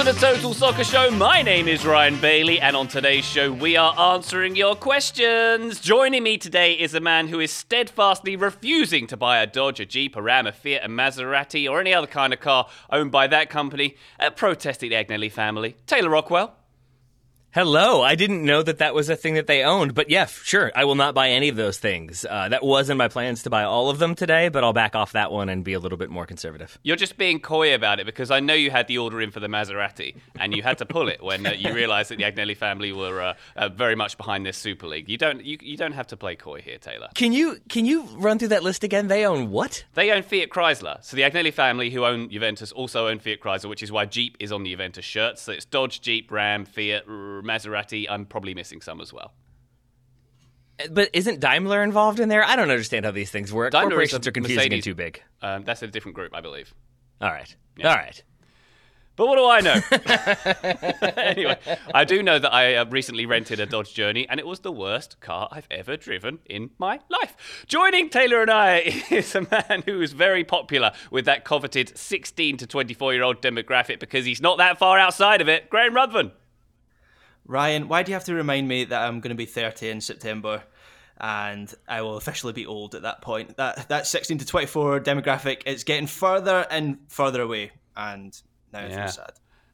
To the Total Soccer Show. My name is Ryan Bailey, and on today's show, we are answering your questions. Joining me today is a man who is steadfastly refusing to buy a Dodge, a Jeep, a Ram, a Fiat, a Maserati, or any other kind of car owned by that company, a protesting Agnelli family. Taylor Rockwell. Hello. I didn't know that that was a thing that they owned, but yeah, sure. I will not buy any of those things. Uh, that wasn't my plans to buy all of them today, but I'll back off that one and be a little bit more conservative. You're just being coy about it because I know you had the order in for the Maserati and you had to pull it when uh, you realised that the Agnelli family were uh, uh, very much behind this Super League. You don't you, you don't have to play coy here, Taylor. Can you can you run through that list again? They own what? They own Fiat Chrysler. So the Agnelli family, who own Juventus, also own Fiat Chrysler, which is why Jeep is on the Juventus shirts. So it's Dodge, Jeep, Ram, Fiat, R- Maserati. I'm probably missing some as well. But isn't Daimler involved in there? I don't understand how these things work. Daimler Corporations are confusing Mercedes- and too big. Um, that's a different group, I believe. All right. Yeah. All right. But what do I know? anyway, I do know that I uh, recently rented a Dodge Journey, and it was the worst car I've ever driven in my life. Joining Taylor and I is a man who is very popular with that coveted 16 to 24 year old demographic because he's not that far outside of it. Graham Ruthven. Ryan, why do you have to remind me that I'm going to be 30 in September and I will officially be old at that point? That that 16 to 24 demographic is getting further and further away, and now I Yeah. feel sad.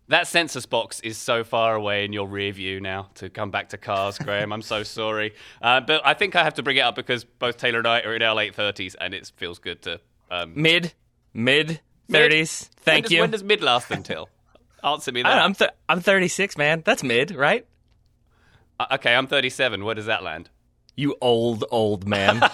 That census box is so far away in your rear view now to come back to cars, Graham. I'm so sorry. Uh, but I think I have to bring it up because both Taylor and I are in our late 30s and it feels good to. Um, Mid, mid, Mid? 30s. when Thank does- you. When does mid last until? Answer me I don't know, that. I'm th- I'm 36, man. That's mid, right? Uh, okay, I'm 37. Where does that land? You old old man.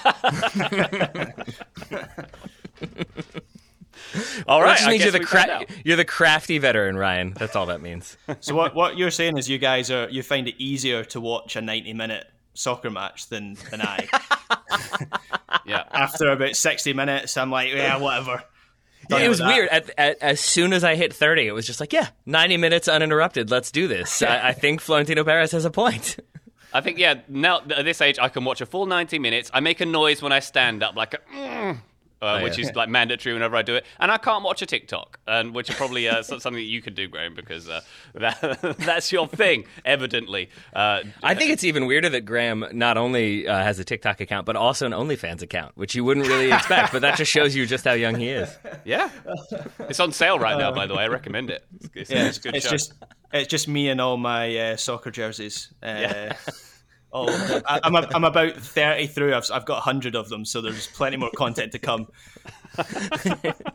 All That just I means you're the cra- you're the crafty veteran, Ryan. That's all that means. So what what you're saying is you guys are you find it easier to watch a 90 minute soccer match than than I. Yeah. After about 60 minutes, I'm like, yeah, whatever. It was weird. At, at, as soon as I hit 30, it was just like, yeah, 90 minutes uninterrupted. Let's do this. I, I think Florentino Perez has a point. I think, yeah, now at this age, I can watch a full 90 minutes. I make a noise when I stand up, like a. Mm, uh, Oh, which yeah. is like mandatory whenever I do it, and I can't watch a TikTok, and which is probably uh, something that you could do, Graham, because uh, that, that's your thing, evidently. Uh, I think it's even weirder that Graham not only uh, has a TikTok account, but also an OnlyFans account, which you wouldn't really expect. but that just shows you just how young he is. yeah, it's on sale right now, by the way. I recommend it. It's, it's, Yeah, it's a good it's show. just it's just me and all my uh, soccer jerseys. Uh, Yeah. them. I, I'm, a, I'm about 30 through. I've, I've got 100 of them, so there's plenty more content to come.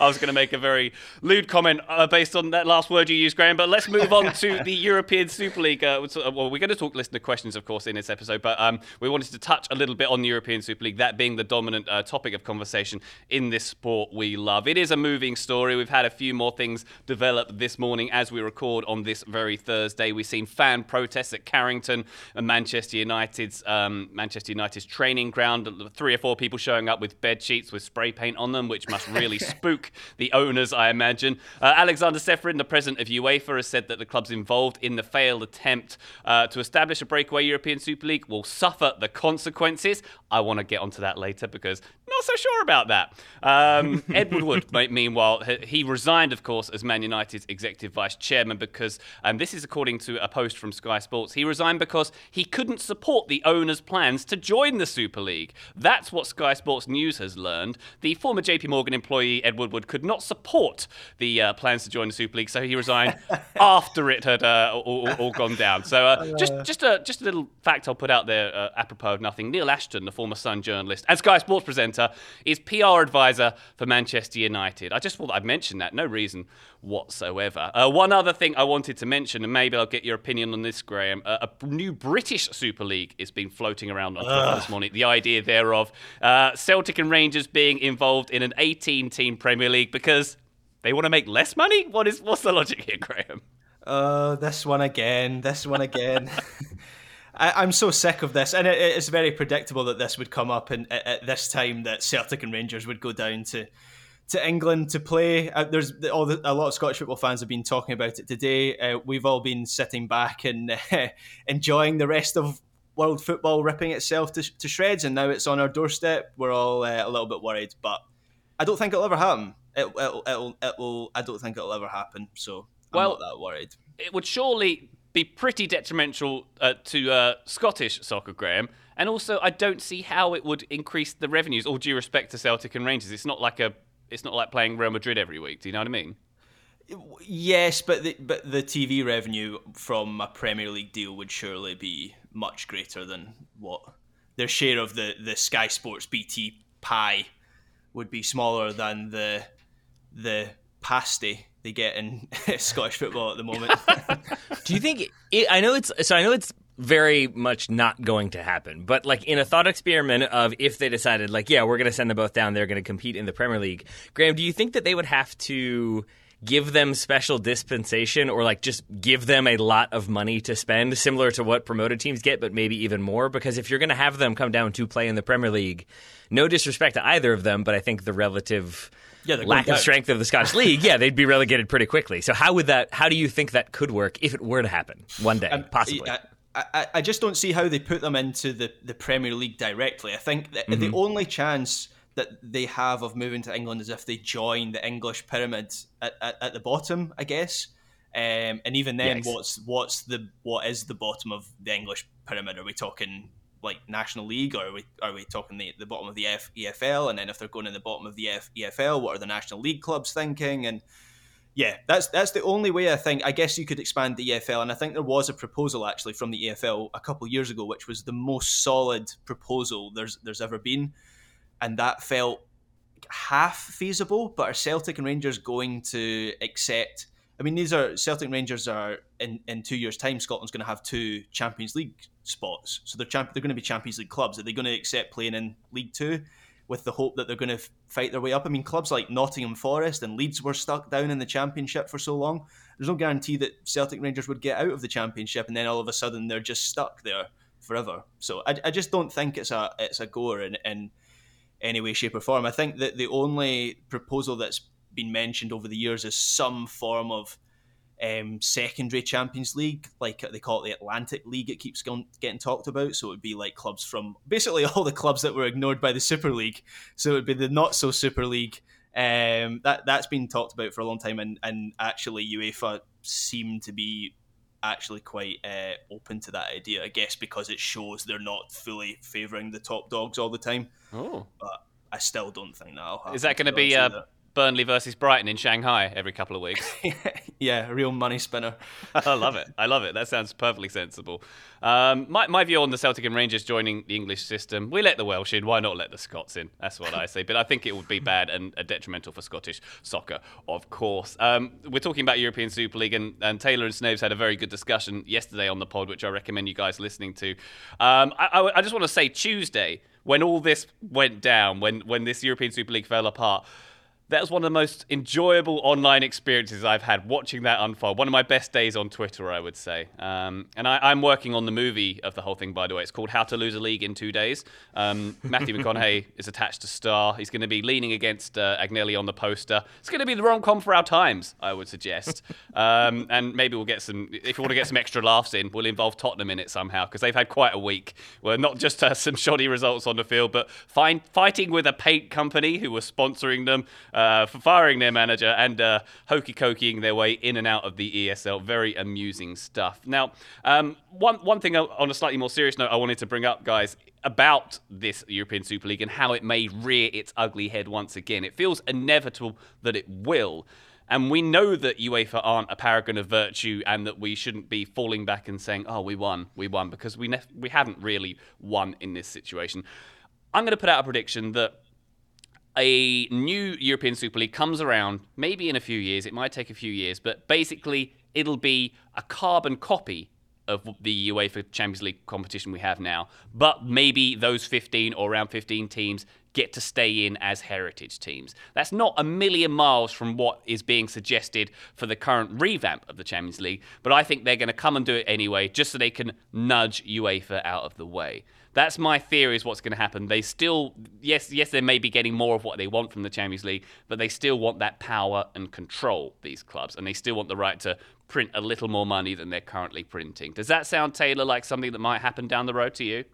I was going to make a very lewd comment uh, based on that last word you used, Graham. But let's move on to the European Super League. Uh, uh, well, we're going to talk listener questions, of course, in this episode. But um, we wanted to touch a little bit on the European Super League, that being the dominant uh, topic of conversation in this sport we love. It is a moving story. We've had a few more things develop this morning as we record on this very Thursday. We've seen fan protests at Carrington and Manchester United's um, Manchester United's training ground. Three or four people showing up with bed sheets with spray paint on them, which must really spook the owners, I imagine. Uh, Alexander Ceferin, the president of UEFA, has said that the clubs involved in the failed attempt uh, to establish a breakaway European Super League will suffer the consequences. I want to get onto that later because not so sure about that. Um, Ed Woodward, meanwhile, he- he resigned, of course, as Man United's executive vice chairman because, and this is according to a post from Sky Sports, he resigned because he couldn't support the owner's plans to join the Super League. That's what Sky Sports News has learned. The former JP Morgan employee, Ed Woodward, could not support the uh, plans to join the Super League, so he resigned after it had uh, all, all- gone down. So uh, just, just, a, just a little fact I'll put out there uh, apropos of nothing. Neil Ashton, the former Sun journalist and Sky Sports presenter, is PR advisor for Manchester United. I just thought I'd mention that. No reason whatsoever. Uh, one other thing I wanted to mention, and maybe I'll get your opinion on this, Graham. Uh, a new British Super League is being floating around on Twitter this morning. The idea thereof uh, Celtic and Rangers being involved in an 18 team Premier League because they want to make less money? What is What's the logic here, Graham? Uh, this one again. This one again. I, am so sick of this, and it, it's very predictable that this would come up in, at, at, this time that Celtic and Rangers would go down to to England to play. Uh, there's all the, a lot of Scottish football fans have been talking about it today. Uh, we've all been sitting back and uh, enjoying the rest of world football ripping itself to, to, shreds, and now it's on our doorstep. We're all uh, a little bit worried, but I don't think it'll ever happen. It, will it'll, it will. I don't think it'll ever happen. So I'm well, not that worried. It would surely be pretty detrimental uh, to uh, Scottish soccer, Graham. And also, I don't see how it would increase the revenues. All due respect to Celtic and Rangers, it's not like a, it's not like playing Real Madrid every week. Do you know what I mean? Yes, but the, but the TV revenue from a Premier League deal would surely be much greater than what their share of the, the Sky Sports BT pie would be smaller than the the pasty they get in Scottish football at the moment. Do you think? It, I know it's so. I know it's very much not going to happen. But like in a thought experiment of if they decided like, yeah, we're going to send them both down, they're going to compete in the Premier League. Graham, do you think that they would have to give them special dispensation or like just give them a lot of money to spend similar to what promoted teams get but maybe even more because if you're going to have them come down to play in the Premier League, no disrespect to either of them, but I think the relative yeah, lack of strength of the Scottish League, yeah, they'd be relegated pretty quickly. So how would that? How do you think that could work if it were to happen one day, um, possibly? I, I, I, just don't see how they put them into the, the Premier League directly. I think mm-hmm. the only chance that they have of moving to England is if they join the English pyramid at, at, at the bottom, I guess. Um, and even then, yes. what's what's the what is the bottom of the English pyramid? Are we talking like National League, or are we are we talking the, the bottom of the F, EFL? And then if they're going in the bottom of the F, EFL, what are the National League clubs thinking? And yeah, that's that's the only way I think. I guess you could expand the EFL, and I think there was a proposal actually from the EFL a couple of years ago, which was the most solid proposal there's there's ever been, and that felt half feasible. But are Celtic and Rangers going to accept? I mean, these are Celtic Rangers are in, in two years' time. Scotland's going to have two Champions League spots, so they're champ- they're going to be Champions League clubs. Are they going to accept playing in League Two with the hope that they're going to fight their way up? I mean, clubs like Nottingham Forest and Leeds were stuck down in the Championship for so long. There's no guarantee that Celtic Rangers would get out of the Championship, and then all of a sudden they're just stuck there forever. So I, I just don't think it's a it's a goer in, in any way, shape, or form. I think that the only proposal that's been mentioned over the years is some form of um, secondary Champions League, like they call it the Atlantic League. It keeps going, getting talked about. So it would be like clubs from basically all the clubs that were ignored by the Super League. So it would be the not so Super League. Um, that that's been talked about for a long time, and and actually UEFA seem to be actually quite uh, open to that idea. I guess because it shows they're not fully favouring the top dogs all the time. Oh, but I still don't think that'll happen. Is that going to be? Uh, Burnley versus Brighton in Shanghai every couple of weeks. yeah, a real money spinner. I love it. I love it. That sounds perfectly sensible. Um, my, my view on the Celtic and Rangers joining the English system, we let the Welsh in. Why not let the Scots in? That's what I say. But I think it would be bad and detrimental for Scottish soccer, of course. Um, we're talking about European Super League, and, and, Taylor and Snoves had a very good discussion yesterday on the pod, which I recommend you guys listening to. Um, I, I, I just want to say Tuesday, when all this went down, when, when this European Super League fell apart, that was one of the most enjoyable online experiences I've had watching that unfold. One of my best days on Twitter, I would say. Um, and I, am working on the movie of the whole thing, by the way. It's called How to Lose a League in Two Days. Um, Matthew McConaughey is attached to star. He's going to be leaning against uh, Agnelli on the poster. It's going to be the rom com for our times, I would suggest. Um, and maybe we'll get some, if you want to get some extra laughs in, we'll involve Tottenham in it somehow, because they've had quite a week where not just uh, some shoddy results on the field, but find, fighting with a paint company who was sponsoring them uh, for firing their manager and uh, hokey cokeying their way in and out of the ESL. Very amusing stuff. Now, um, one one thing on a slightly more serious note, I wanted to bring up, guys, about this European Super League and how it may rear its ugly head once again. It feels inevitable that it will. And we know that UEFA aren't a paragon of virtue and that we shouldn't be falling back and saying, oh, we won, we won, because we, ne- we haven't really won in this situation. I'm going to put out a prediction that a new European Super League comes around, maybe in a few years, it might take a few years, but basically it'll be a carbon copy of the UEFA Champions League competition we have now. But maybe those 15 or around 15 teams get to stay in as heritage teams. That's not a million miles from what is being suggested for the current revamp of the Champions League, but I think they're going to come and do it anyway just so they can nudge UEFA out of the way. That's my theory is what's going to happen. They still, yes, yes, they may be getting more of what they want from the Champions League, but they still want that power and control, these clubs, and they still want the right to print a little more money than they're currently printing. Does that sound, Taylor, like something that might happen down the road to you?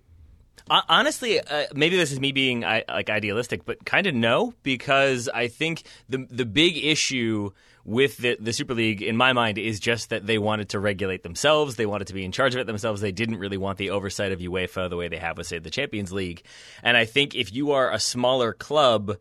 Honestly, uh, maybe this is me being like idealistic, but kind of no, because I think the the big issue with the, the Super League, in my mind, is just that they wanted to regulate themselves. They wanted to be in charge of it themselves. They didn't really want the oversight of UEFA the way they have with, say, the Champions League. And I think if you are a smaller club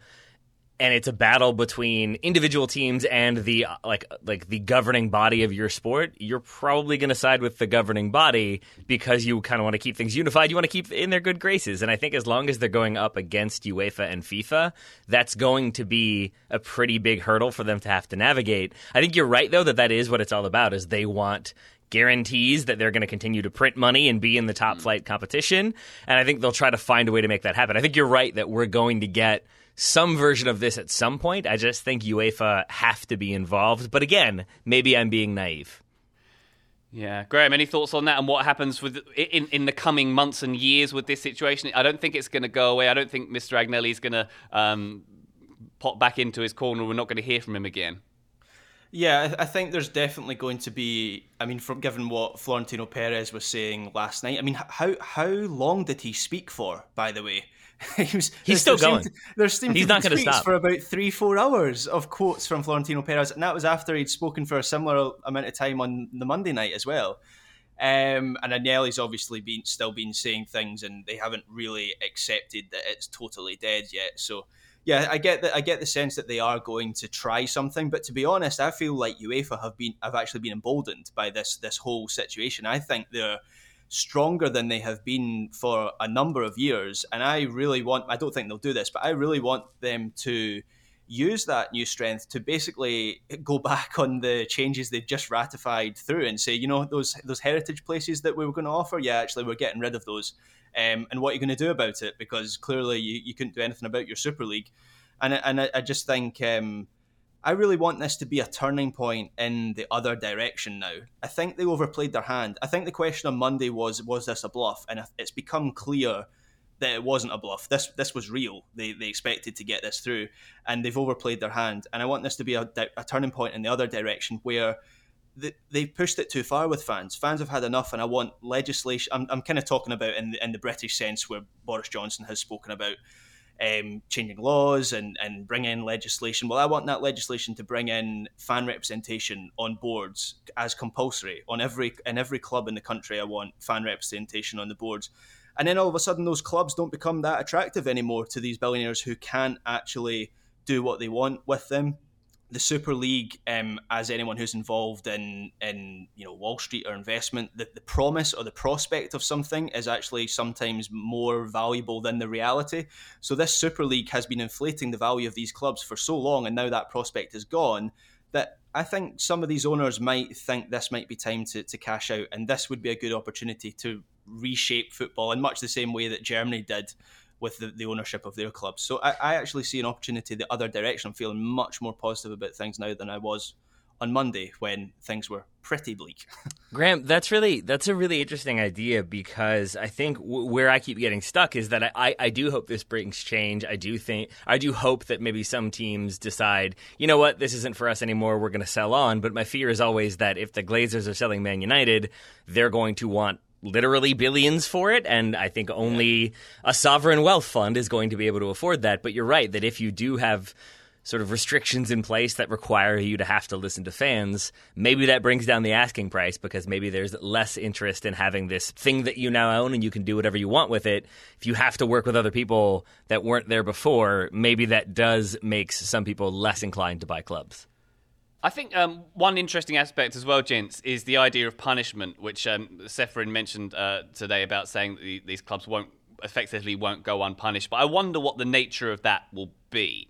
and it's a battle between individual teams and the like like the governing body of your sport, you're probably going to side with the governing body because you kind of want to keep things unified. You want to keep in their good graces, and I think as long as they're going up against UEFA and FIFA, that's going to be a pretty big hurdle for them to have to navigate. I think you're right though that that is what it's all about. Is they want guarantees that they're going to continue to print money and be in the top mm. flight competition, and I think they'll try to find a way to make that happen. I think you're right that we're going to get some version of this at some point. I just think UEFA have to be involved. But again, maybe I'm being naive. Yeah, Graham. Any thoughts on that and what happens with in in the coming months and years with this situation? I don't think it's going to go away. I don't think Mr. Agnelli is going to um, pop back into his corner. We're not going to hear from him again. Yeah, I think there's definitely going to be. I mean, from given what Florentino Perez was saying last night, I mean, how how long did he speak for? By the way, he was, he's still going. To, there seemed he's to not going to stop for about three, four hours of quotes from Florentino Perez, and that was after he'd spoken for a similar amount of time on the Monday night as well. Um, and Agnelli's obviously been still been saying things, and they haven't really accepted that it's totally dead yet. So, yeah, I get that. I get the sense that they are going to try something, but to be honest, I feel like UEFA have been have actually been emboldened by this this whole situation. I think they're stronger than they have been for a number of years. And I really want, I don't think they'll do this, but I really want them to use that new strength to basically go back on the changes they've just ratified through and say, you know, those those heritage places that we were going to offer, yeah, actually, we're getting rid of those. Um, and what are you going to do about it? Because clearly you, you couldn't do anything about your Super League. And, and I, I just think um, I really want this to be a turning point in the other direction now. I think they overplayed their hand. I think the question on Monday was was this a bluff? And it's become clear that it wasn't a bluff. This this was real. They, they expected to get this through, and they've overplayed their hand. And I want this to be a, a turning point in the other direction where they, they've pushed it too far with fans. Fans have had enough, and I want legislation. I'm, I'm kind of talking about in the, in the British sense where Boris Johnson has spoken about um, changing laws and, and bring in legislation. Well, I want that legislation to bring in fan representation on boards as compulsory on every in every club in the country. I want fan representation on the boards, and then all of a sudden those clubs don't become that attractive anymore to these billionaires who can't actually do what they want with them the Super League, um, as anyone who's involved in in you know Wall Street or investment, the, the promise or the prospect of something is actually sometimes more valuable than the reality. So this Super League has been inflating the value of these clubs for so long, and now that prospect is gone. That I think some of these owners might think this might be time to, to cash out, and this would be a good opportunity to reshape football in much the same way that Germany did with the, the ownership of their clubs. So I, I actually see an opportunity the other direction. I'm feeling much more positive about things now than I was on Monday when things were pretty bleak. Graham, that's really that's a really interesting idea because I think w- where I keep getting stuck is that I, I, I, do hope this brings change. I do think I do hope that maybe some teams decide, you know what, this isn't for us anymore. We're going to sell on. But my fear is always that if the Glazers are selling Man United, they're going to want literally billions for it, and I think only a sovereign wealth fund is going to be able to afford that. But you're right that if you do have sort of restrictions in place that require you to have to listen to fans, maybe that brings down the asking price because maybe there's less interest in having this thing that you now own and you can do whatever you want with it. If you have to work with other people that weren't there before, maybe that does makes some people less inclined to buy clubs. I think um, one interesting aspect as well, gents, is the idea of punishment, which um, Ceferin mentioned uh, today about saying that these clubs won't effectively won't go unpunished. But I wonder what the nature of that will be.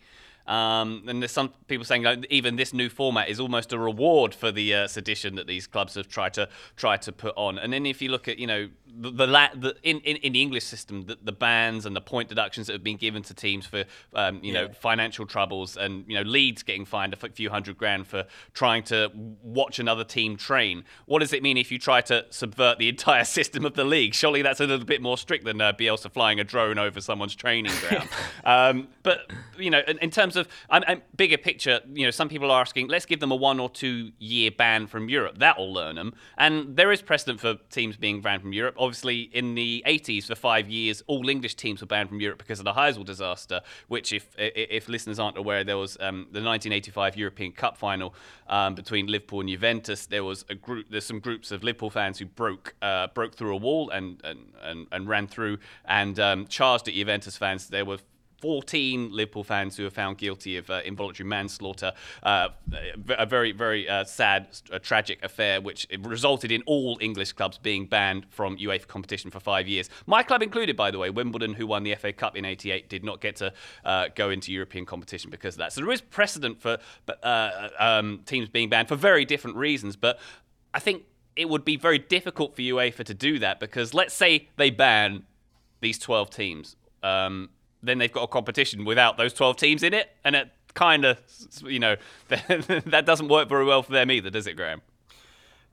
Um, and there's some people saying like, even this new format is almost a reward for the uh, sedition that these clubs have tried to try to put on. And then if you look at you know the, the, la- the in, in, in the English system, the, the, bans and the point deductions that have been given to teams for um, you yeah. know financial troubles, and you know Leeds getting fined a few hundred grand for trying to watch another team train. What does it mean if you try to subvert the entire system of the league? Surely that's a little bit more strict than uh, Bielsa flying a drone over someone's training ground. um, but you know, in, in terms of I'm, I'm, bigger picture, you know, some people are asking, let's give them a one or two year ban from Europe. That'll learn them. And there is precedent for teams being banned from Europe. Obviously, in the 80s, for five years, all English teams were banned from Europe because of the Heysel disaster. Which, if if listeners aren't aware, there was um, the 1985 European Cup final um, between Liverpool and Juventus. There was a group. There's some groups of Liverpool fans who broke uh, broke through a wall and and, and, and ran through and um, charged at Juventus fans. There were 14 Liverpool fans who were found guilty of uh, involuntary manslaughter. Uh, a very, very uh, sad, tragic affair, which resulted in all English clubs being banned from UEFA competition for five years. My club included, by the way, Wimbledon, who won the FA Cup in '88, did not get to uh, go into European competition because of that. So there is precedent for uh, um, teams being banned for very different reasons, but I think it would be very difficult for UEFA to do that because let's say they ban these 12 teams. Um, then they've got a competition without those 12 teams in it. And it kind of, you know, that doesn't work very well for them either, does it, Graham?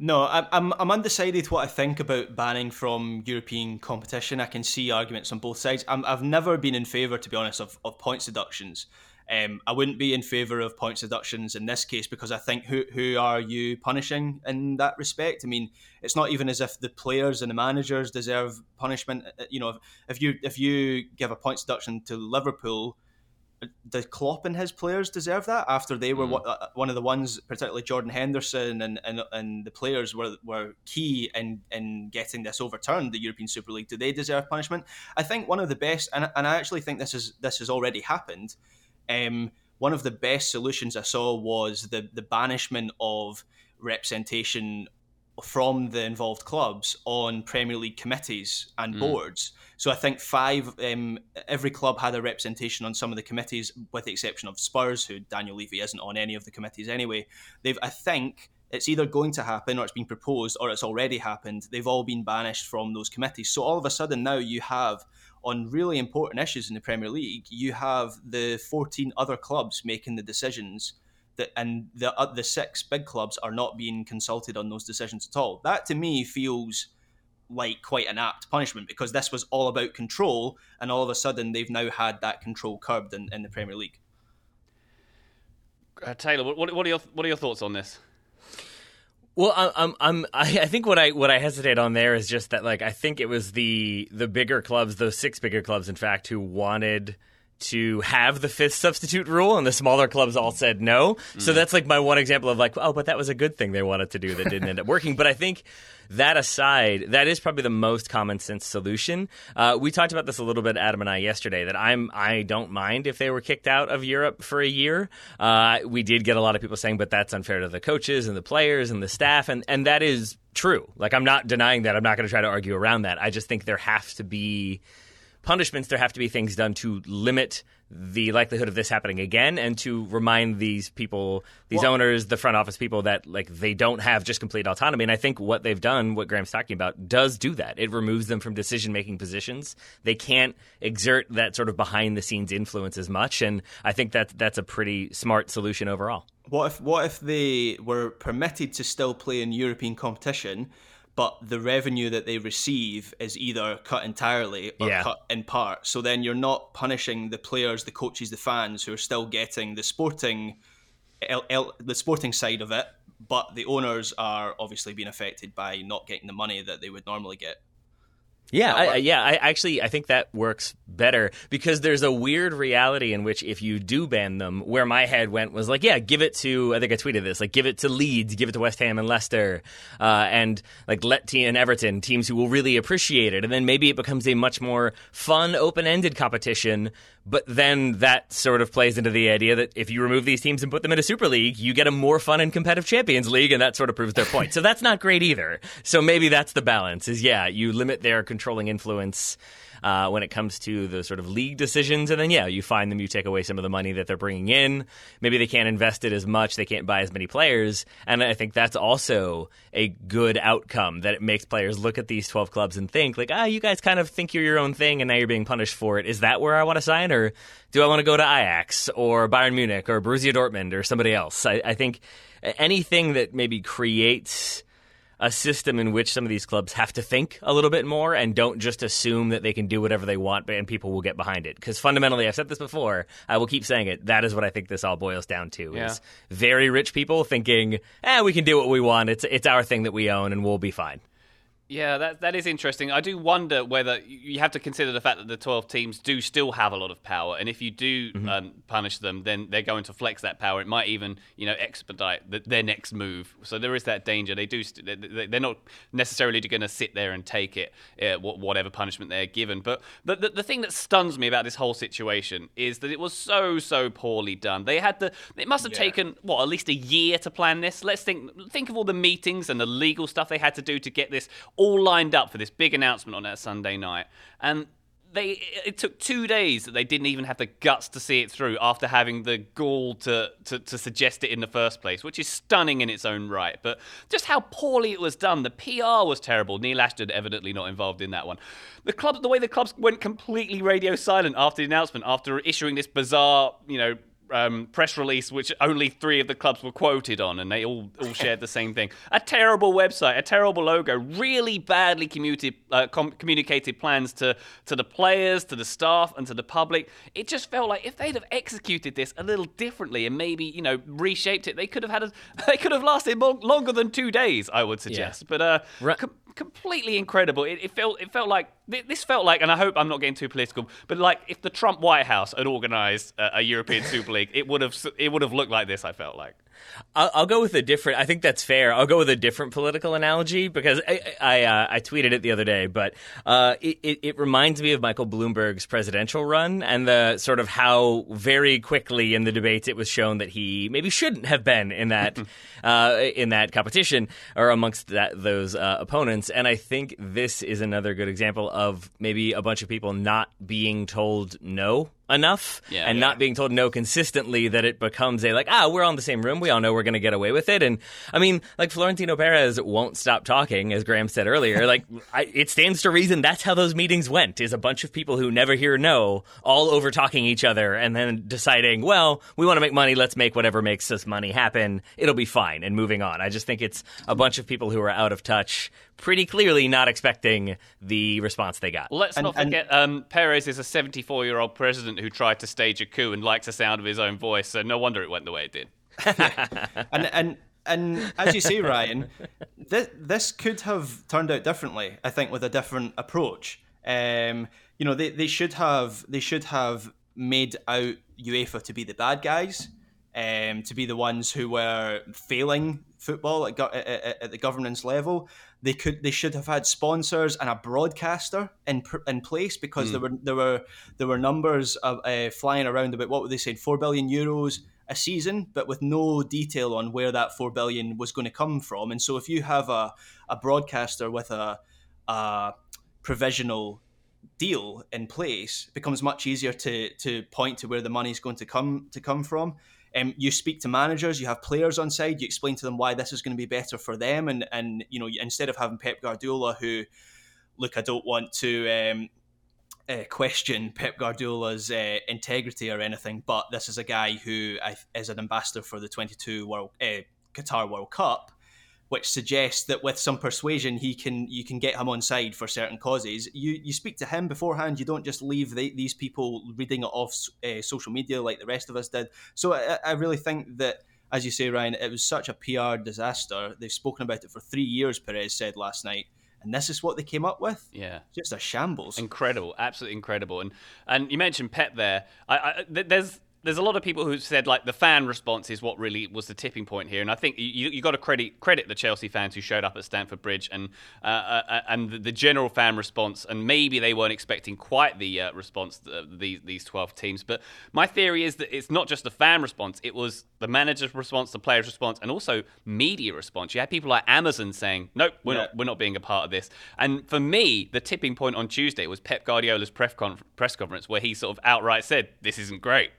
No, I'm I'm undecided what I think about banning from European competition. I can see arguments on both sides. i have never been in favour, to be honest, of, of points deductions. Um, I wouldn't be in favour of points deductions in this case because I think who who are you punishing in that respect? I mean, it's not even as if the players and the managers deserve punishment. Uh, you know, if you if you give a points deduction to Liverpool, the Klopp and his players deserve that after they were mm. one of the ones, particularly Jordan Henderson and, and and the players were were key in in getting this overturned, the European Super League. Do they deserve punishment? I think one of the best, and, and I actually think this is this has already happened um, one of the best solutions I saw was the the banishment of representation from the involved clubs on Premier League committees and mm. boards. So I think five, um, every club had a representation on some of the committees, with the exception of Spurs, who Daniel Levy isn't on any of the committees anyway. They've, I think, it's either going to happen or it's been proposed or it's already happened. They've all been banished from those committees. So all of a sudden now you have on really important issues in the Premier League, you have the 14 other clubs making the decisions that, and the uh, the six big clubs are not being consulted on those decisions at all. That to me feels like quite an apt punishment because this was all about control, and all of a sudden they've now had that control curbed in, in the Premier League. Uh, Taylor, what, what, are your what are your thoughts on this? Well, I'm, I'm, I think what I what I hesitate on there is just that, like, I think it was the the bigger clubs, those six bigger clubs, in fact, who wanted to have the fifth substitute rule, and the smaller clubs all said no. Mm. So that's like my one example of like, oh, but that was a good thing they wanted to do that didn't end up working. But I think that aside, that is probably the most common sense solution. Uh, we talked about this a little bit, Adam and I, yesterday. That I'm I don't mind if they were kicked out of Europe for a year. Uh, we did get a lot of people saying, but that's unfair to the coaches and the players and the staff, and and that is true. Like I'm not denying that. I'm not going to try to argue around that. I just think there has to be punishments, there have to be things done to limit the likelihood of this happening again and to remind these people these well, owners the front office people that like they don't have just complete autonomy. And i think what they've done what graham's talking about does do that. It removes them from decision making positions. They can't exert that sort of behind the scenes influence as much and i think that that's a pretty smart solution overall. What if what if they were permitted to still play in european competition but the revenue that they receive is either cut entirely or yeah. cut in part. So then you're not punishing the players, the coaches, the fans who are still getting the sporting, the sporting side of it, but the owners are obviously being affected by not getting the money that they would normally get. Yeah, I, yeah. I actually I think that works better because there's a weird reality in which if you do ban them, where my head went was like, yeah, give it to. I think I tweeted this, like, give it to Leeds, give it to West Ham and Leicester, uh, and like let T and Everton, teams who will really appreciate it, and then maybe it becomes a much more fun, open-ended competition but then that sort of plays into the idea that if you remove these teams and put them in a Super League, you get a more fun and competitive Champions League, and that sort of proves their point. so that's not great either. So maybe that's the balance: is yeah, you limit their controlling influence. Uh, when it comes to the sort of league decisions. And then, yeah, you find them, you take away some of the money that they're bringing in. Maybe they can't invest it as much, they can't buy as many players. And I think that's also a good outcome that it makes players look at these 12 clubs and think, like, ah, you guys kind of think you're your own thing and now you're being punished for it. Is that where I want to sign? Or do I want to go to Ajax or Bayern Munich or Borussia Dortmund or somebody else? I, I think anything that maybe creates a system in which some of these clubs have to think a little bit more and don't just assume that they can do whatever they want and people will get behind it. Because fundamentally, I've said this before, I will keep saying it. That is what I think this all boils down to: Yeah. is very rich people thinking, "Eh, we can do what we want. It's it's our thing that we own, and we'll be fine." Yeah, that that is interesting. I do wonder whether you have to consider the fact that the twelve teams do still have a lot of power, and if you do Mm-hmm. um, punish them, then they're going to flex that power. It might even, you know, expedite the, their next move. So there is that danger. They do. St- they- they're not necessarily going to sit there and take it, uh, whatever punishment they're given. But the, the the thing that stuns me about this whole situation is that it was so so poorly done. They had the. It must have taken what at least a year to plan this. Let's think think of all the meetings and the legal stuff they had to do to get this all lined up for this big announcement on that Sunday night. And they it took two days that they didn't even have the guts to see it through after having the gall to, to, to suggest it in the first place, which is stunning in its own right. But just how poorly it was done. The PR was terrible. Neil Ashton evidently not involved in that one. The club, the way the clubs went completely radio silent after the announcement, after issuing this bizarre, you know, um, press release, which only three of the clubs were quoted on, and they all all shared the same thing. A terrible website, a terrible logo, really badly commuted, uh, com- communicated plans to to the players, to the staff, and to the public. It just felt like if they'd have executed this a little differently and maybe you know reshaped it, they could have had a, they could have lasted mo- longer than two days. I would suggest, but uh, com- completely incredible. It, it felt it felt like this felt like, and I hope I'm not getting too political, but like if the Trump White House had organised a, a European Super League, it would have it would have looked like this. I felt like. I'll, I'll go with a different. I think that's fair. I'll go with a different political analogy because I I, uh, I tweeted it the other day, but uh, it, it it reminds me of Michael Bloomberg's presidential run and the sort of how very quickly in the debates it was shown that he maybe shouldn't have been in that uh, in that competition or amongst that those uh, opponents. And I think this is another good example of maybe a bunch of people not being told no enough Yeah. and Yeah. not being told no consistently that it becomes a like ah we're all in the same room we all know we're going to get away with it and i mean like florentino perez won't stop talking as graham said earlier like I, it stands to reason that's how those meetings went is a bunch of people who never hear no all over talking each other and then deciding well we want to make money let's make whatever makes us money happen it'll be fine and moving on i just think it's a bunch of people who are out of touch pretty clearly not expecting the response they got Well, let's And- not and- forget, um, Perez is a 74 year old president who tried to stage a coup and likes the sound of his own voice, so no wonder it went the way it did. and and and as you say, Ryan, this this could have turned out differently. I think with a different approach. Um, you know, they, they should have they should have made out UEFA to be the bad guys, um, to be the ones who were failing football at, go- at, at at the governance level. They could they should have had sponsors and a broadcaster in in place because there were there were there were numbers of uh, flying around about what were they saying four billion euros a season, but with no detail on where that four billion was going to come from. And so, if you have a, a broadcaster with a, a provisional deal in place, becomes much easier to to point to where the money is going to come to come from. Um, you speak to managers, you have players on side, you explain to them why this is going to be better for them, and and you know instead of having Pep Guardiola, who look, I don't want to um, uh, question Pep Guardiola's uh, integrity or anything, but this is a guy who is an ambassador for the 22 World uh, Qatar World Cup, which suggests that with some persuasion, he can you can get him on side for certain causes. You you speak to him beforehand. You don't just leave the, these people reading it off uh, social media like the rest of us did. So I, I really think that. As you say, Ryan, it was such a PR disaster. They've spoken about it for three years, Perez said last night. And this is what they came up with? Yeah. Just a shambles. Incredible, absolutely incredible. And and you mentioned Pep there. I, I there's there's a lot of people who said like the fan response is what really was the tipping point here, and I think you you got to credit credit the Chelsea fans who showed up at Stamford Bridge and uh, uh, and the, the, general fan response, and maybe they weren't expecting quite the uh, response of these these 12 teams. But my theory is that it's not just the fan response; it was the manager's response, the players' response, and also media response. You had people like Amazon saying, "Nope, we're yeah. not we're not being a part of this." And for me, the tipping point on Tuesday was Pep Guardiola's press conference where he sort of outright said, "This isn't great."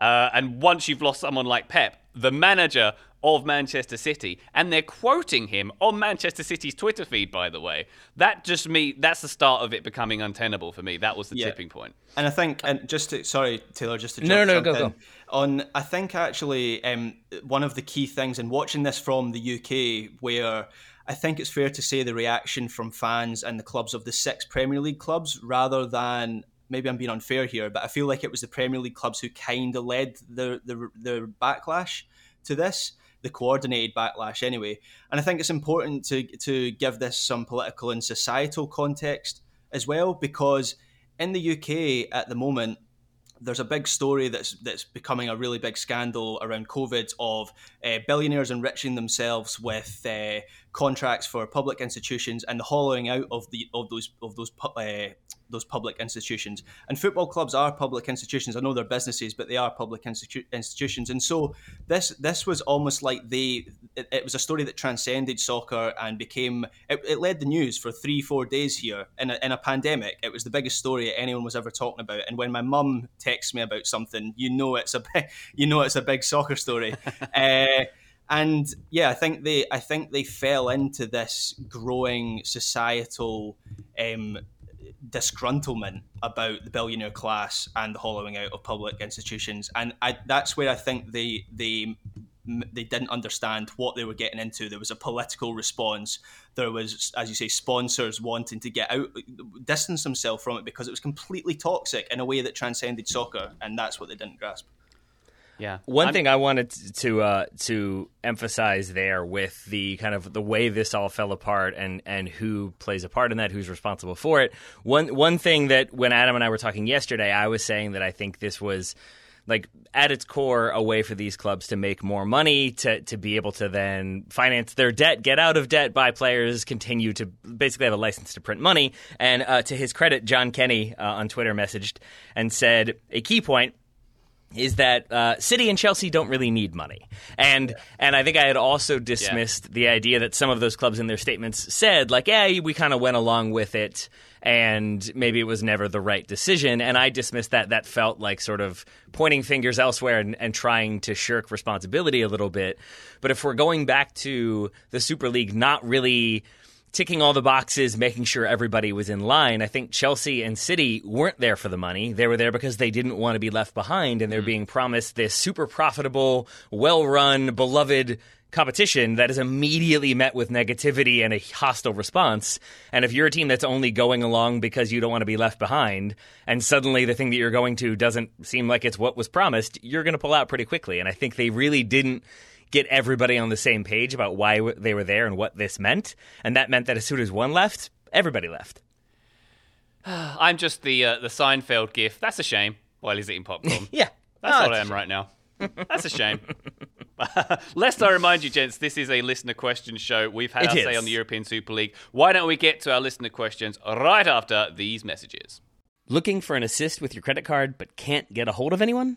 Uh, and once you've lost someone like Pep, the manager of Manchester City, and they're quoting him on Manchester City's Twitter feed, by the way. That just me, that's the start of it becoming untenable for me. That was the yeah. tipping point. And I think, and just to, sorry, Taylor, just to no, no, go, go. On, I think actually, um, one of the key things, in watching this from the UK, where I think it's fair to say the reaction from fans and the clubs of the six Premier League clubs, rather than maybe I'm being unfair here, but I feel like it was the Premier League clubs who kind of led the, the the backlash to this, the coordinated backlash anyway. And I think it's important to to give this some political and societal context as well, because in the UK at the moment, there's a big story that's that's becoming a really big scandal around COVID of uh, billionaires enriching themselves with uh, contracts for public institutions and the hollowing out of the of those of those uh, those public institutions. And football clubs are public institutions. I know they're businesses, but they are public institu- institutions. And so this this was almost like they it, it was a story that transcended soccer and became it, it, led the news for three four days here in a, in a pandemic. It was the biggest story anyone was ever talking about. And when my mum texts me about something, you know it's a big, you know it's a big soccer story. uh, and yeah, I think they I think they fell into this growing societal um, disgruntlement about the billionaire class and the hollowing out of public institutions, and I, that's where I think they they they didn't understand what they were getting into. There was a political response. There was, as you say, sponsors wanting to get out, distance themselves from it because it was completely toxic in a way that transcended soccer, and that's what they didn't grasp. Yeah. One I'm... thing I wanted to uh, to emphasize there with the kind of the way this all fell apart and and who plays a part in that, who's responsible for it. One one thing that when Adam and I were talking yesterday, I was saying that I think this was like at its core a way for these clubs to make more money to to be able to then finance their debt get out of debt buy players continue to basically have a license to print money and uh, to his credit john kenny uh, on twitter messaged and said a key point is that uh, City and Chelsea don't really need money, and yeah. and I think I had also dismissed yeah. the idea that some of those clubs in their statements said like, yeah, we kind of went along with it, and maybe it was never the right decision, and I dismissed that. That felt like sort of pointing fingers elsewhere and, and trying to shirk responsibility a little bit. But if we're going back to the Super League not really ticking all the boxes, making sure everybody was in line. I think Chelsea and City weren't there for the money. They were there because they didn't want to be left behind, and they're mm. being promised this super profitable, well run, beloved competition that is immediately met with negativity and a hostile response. And if you're a team that's only going along because you don't want to be left behind, and suddenly the thing that you're going to doesn't seem like it's what was promised, you're going to pull out pretty quickly. And I think they really didn't get everybody on the same page about why they were there and what this meant. And that meant that as soon as one left, everybody left. I'm just the uh, the Seinfeld gif. That's a shame. While he's eating popcorn. yeah, that's what I am right now. That's a shame. Lest I remind you, gents, this is a listener question show. We've had it our is. say on the European Super League. Why don't we get to our listener questions right after these messages? Looking for an assist with your credit card but can't get a hold of anyone?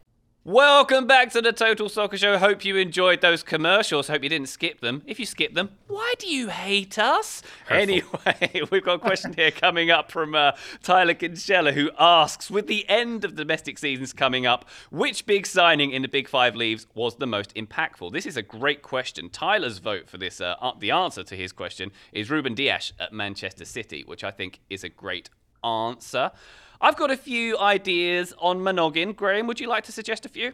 Welcome back to the Total Soccer Show. Hope you enjoyed those commercials. Hope you didn't skip them. If you skip them, why do you hate us? Anyway, we've got a question here coming up from uh, Tyler Kinsella who asks With the end of domestic seasons coming up, which big signing in the Big Five leaves was the most impactful? This is a great question. Tyler's vote for this, uh, the answer to his question, is Ruben Dias at Manchester City, which I think is a great answer. I've got a few ideas on Monogin. Graham, would you like to suggest a few?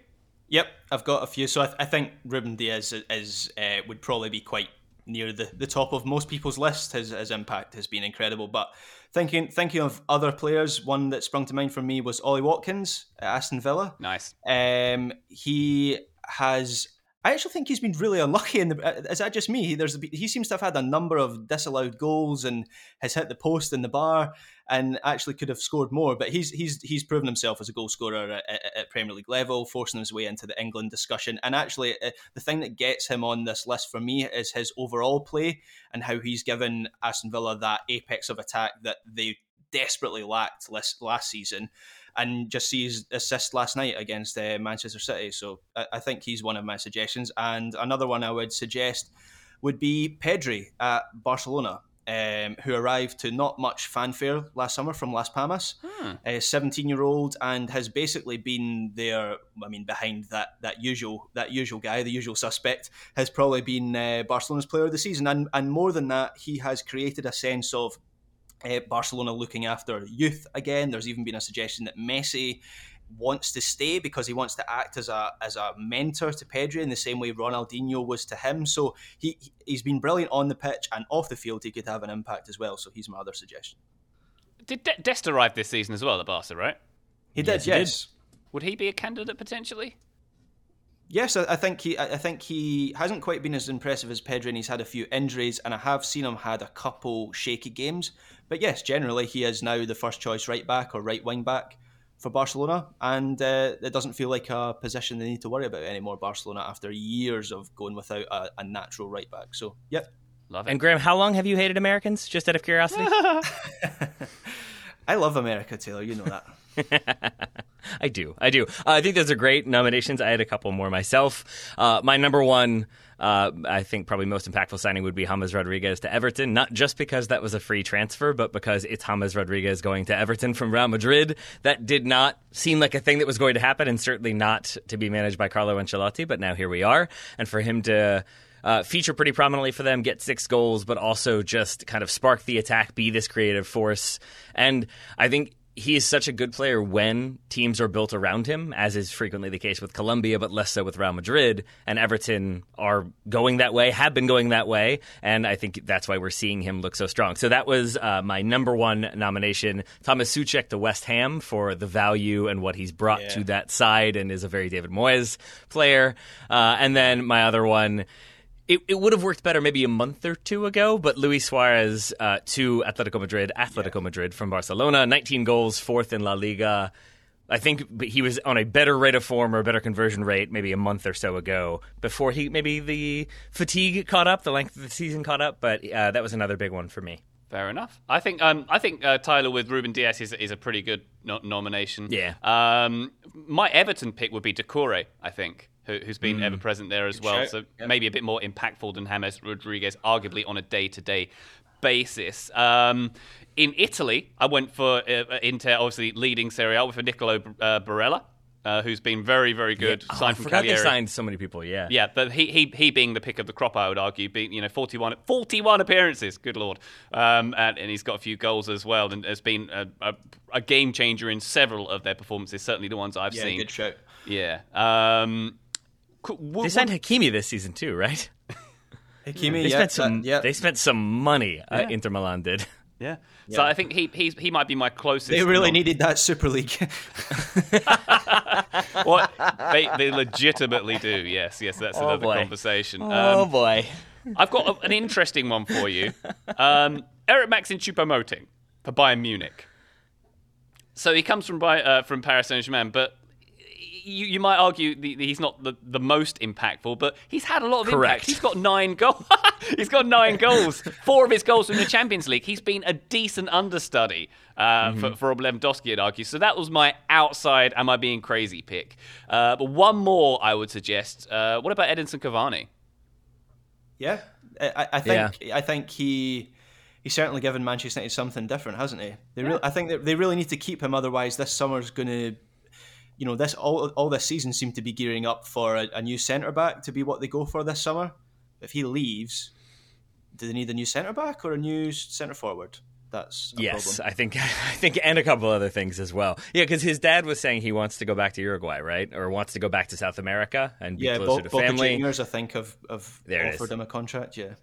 Yep, I've got a few. So I, th- I think Ruben Dias is, is uh, would probably be quite near the, the top of most people's list. His, his impact has been incredible. But thinking thinking of other players, one that sprung to mind for me was Ollie Watkins at Aston Villa. Nice. Um, he has. I actually think he's been really unlucky. In the, uh, is that just me? There's he seems to have had a number of disallowed goals and has hit the post and the bar and actually could have scored more. But he's he's he's proven himself as a goal scorer at, at, at Premier League level, forcing his way into the England discussion. And actually, uh, the thing that gets him on this list for me is his overall play and how he's given Aston Villa that apex of attack that they desperately lacked last, last season. And just see his assist last night against uh, Manchester City. So I, I think he's one of my suggestions. And another one I would suggest would be Pedri at Barcelona um, who arrived to not much fanfare last summer from Las Palmas. Hmm. A 17 year old and has basically been there. I mean, behind that that usual that usual guy, the usual suspect, has probably been uh, Barcelona's player of the season. And and more than that, he has created a sense of uh, Barcelona looking after youth again. There's even been a suggestion that Messi wants to stay because he wants to act as a as a mentor to Pedri in the same way Ronaldinho was to him. So he he's been brilliant on the pitch and off the field. He could have an impact as well. So he's my other suggestion. Did De- Dest arrive this season as well at Barca, right? He did, Yes, he yes. Would he be a candidate potentially? Yes, I I think he. I I think he hasn't quite been as impressive as Pedri, and he's had a few injuries, and I have seen him had a couple shaky games. But yes, generally he is now the first choice right back or right wing back for Barcelona, and uh, it doesn't feel like a position they need to worry about anymore. Barcelona after years of going without a, a natural right back. So, yep, Love it. And Graham, how long have you hated Americans? Just out of curiosity. I love America, Taylor. You know that. I do. I do. Uh, I think those are great nominations. I had a couple more myself. Uh, my number one, uh, I think probably most impactful signing would be James Rodriguez to Everton. Not just because that was a free transfer, but because it's James Rodriguez going to Everton from Real Madrid. That did not seem like a thing that was going to happen, and certainly not to be managed by Carlo Ancelotti. But now here we are, and for him to. Uh, feature pretty prominently for them, get six goals, but also just kind of spark the attack, be this creative force. And I think he is such a good player when teams are built around him, as is frequently the case with Colombia, but less so with Real Madrid. And Everton are going that way, have been going that way, and I think that's why we're seeing him look so strong. So that was uh, my number one nomination. Thomas Soucek to West Ham for the value and what he's brought to that side, and is a very David Moyes player. Uh, and then my other one. It, it would have worked better maybe a month or two ago, but Luis Suarez uh, to Atletico Madrid, Atletico Madrid from Barcelona, 19 goals, fourth in La Liga. I think he was on a better rate of form or a better conversion rate maybe a month or so ago before he maybe the fatigue caught up, the length of the season caught up. But uh, that was another big one for me. Fair enough. I think um, I think uh, Tyler with Ruben Dias is, is a pretty good no- nomination. Yeah. Um, my Everton pick would be Doucoure, I think, who, who's been ever present there as well. shout. So maybe a bit more impactful than James Rodriguez, arguably on a day to day basis. Um, in Italy, I went for uh, Inter, obviously leading Serie A, with Nicolo uh, Barella, uh, who's been very, very good. Oh, I signed from forgot they Cagliari. signed so many people. Yeah. Yeah, but he, he he being the pick of the crop, I would argue, being you know 41, 41 appearances, good lord, um, and, and he's got a few goals as well, and has been a, a, a game changer in several of their performances. Certainly the ones I've Yeah, seen. good shout. Yeah. Um, could- w- They signed Hakimi this season too, right? Hakimi, They yeah, spent some. that- yeah. They spent some money. Uh, Yeah. Inter Milan did. yeah. So I think he he's, he might be my closest. They really non- needed that Super League. What they they legitimately do. Yes, yes. That's Oh, another boy. conversation. Oh Um, boy. I've got a, an interesting one for you. Um, Eric Maxim Choupo-Moting for Bayern Munich. So he comes from Bay- uh, from Paris Saint Germain, but you, you might argue the, the- he's not the, the most impactful, but he's had a lot of Correct. impact. He's got nine goals. He's got nine goals. Four of his goals from the Champions League. He's been a decent understudy uh, Mm-hmm. for, for Rob Lewandowski, I'd argue. So that was my outside, am I being crazy pick. Uh, but one more I would suggest. Uh, what about Edinson Cavani? Yeah, I, I- I think I think he he's certainly given Manchester United something different, hasn't he? They really, I think that they really need to keep him. Otherwise, this summer's going to, you know, this all all this season seemed to be gearing up for a, a new centre back to be what they go for this summer. If he leaves, do they need a new centre back or a new centre forward? That's a Yes, problem. I think I think and a couple other things as well. Yeah, because his dad was saying he wants to go back to Uruguay, right, or wants to go back to South America and be Yeah, closer Bo- to Boca family. Juniors, I think, have, have offered him a contract. Yeah.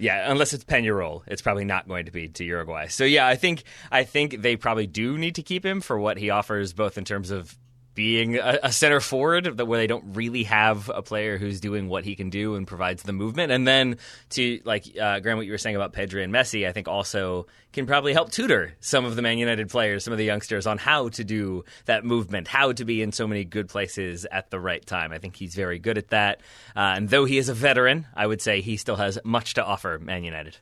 Yeah, unless it's Peñarol, it's probably not going to be to Uruguay. So yeah, I think I think they probably do need to keep him for what he offers, both in terms of being a, a center forward, where they don't really have a player who's doing what he can do and provides the movement, and then to like uh, Graham, what you were saying about Pedri and Messi, I think also can probably help tutor some of the Man United players, some of the youngsters, on how to do that movement, how to be in so many good places at the right time. I think he's very good at that, uh, and though he is a veteran, I would say he still has much to offer Man United.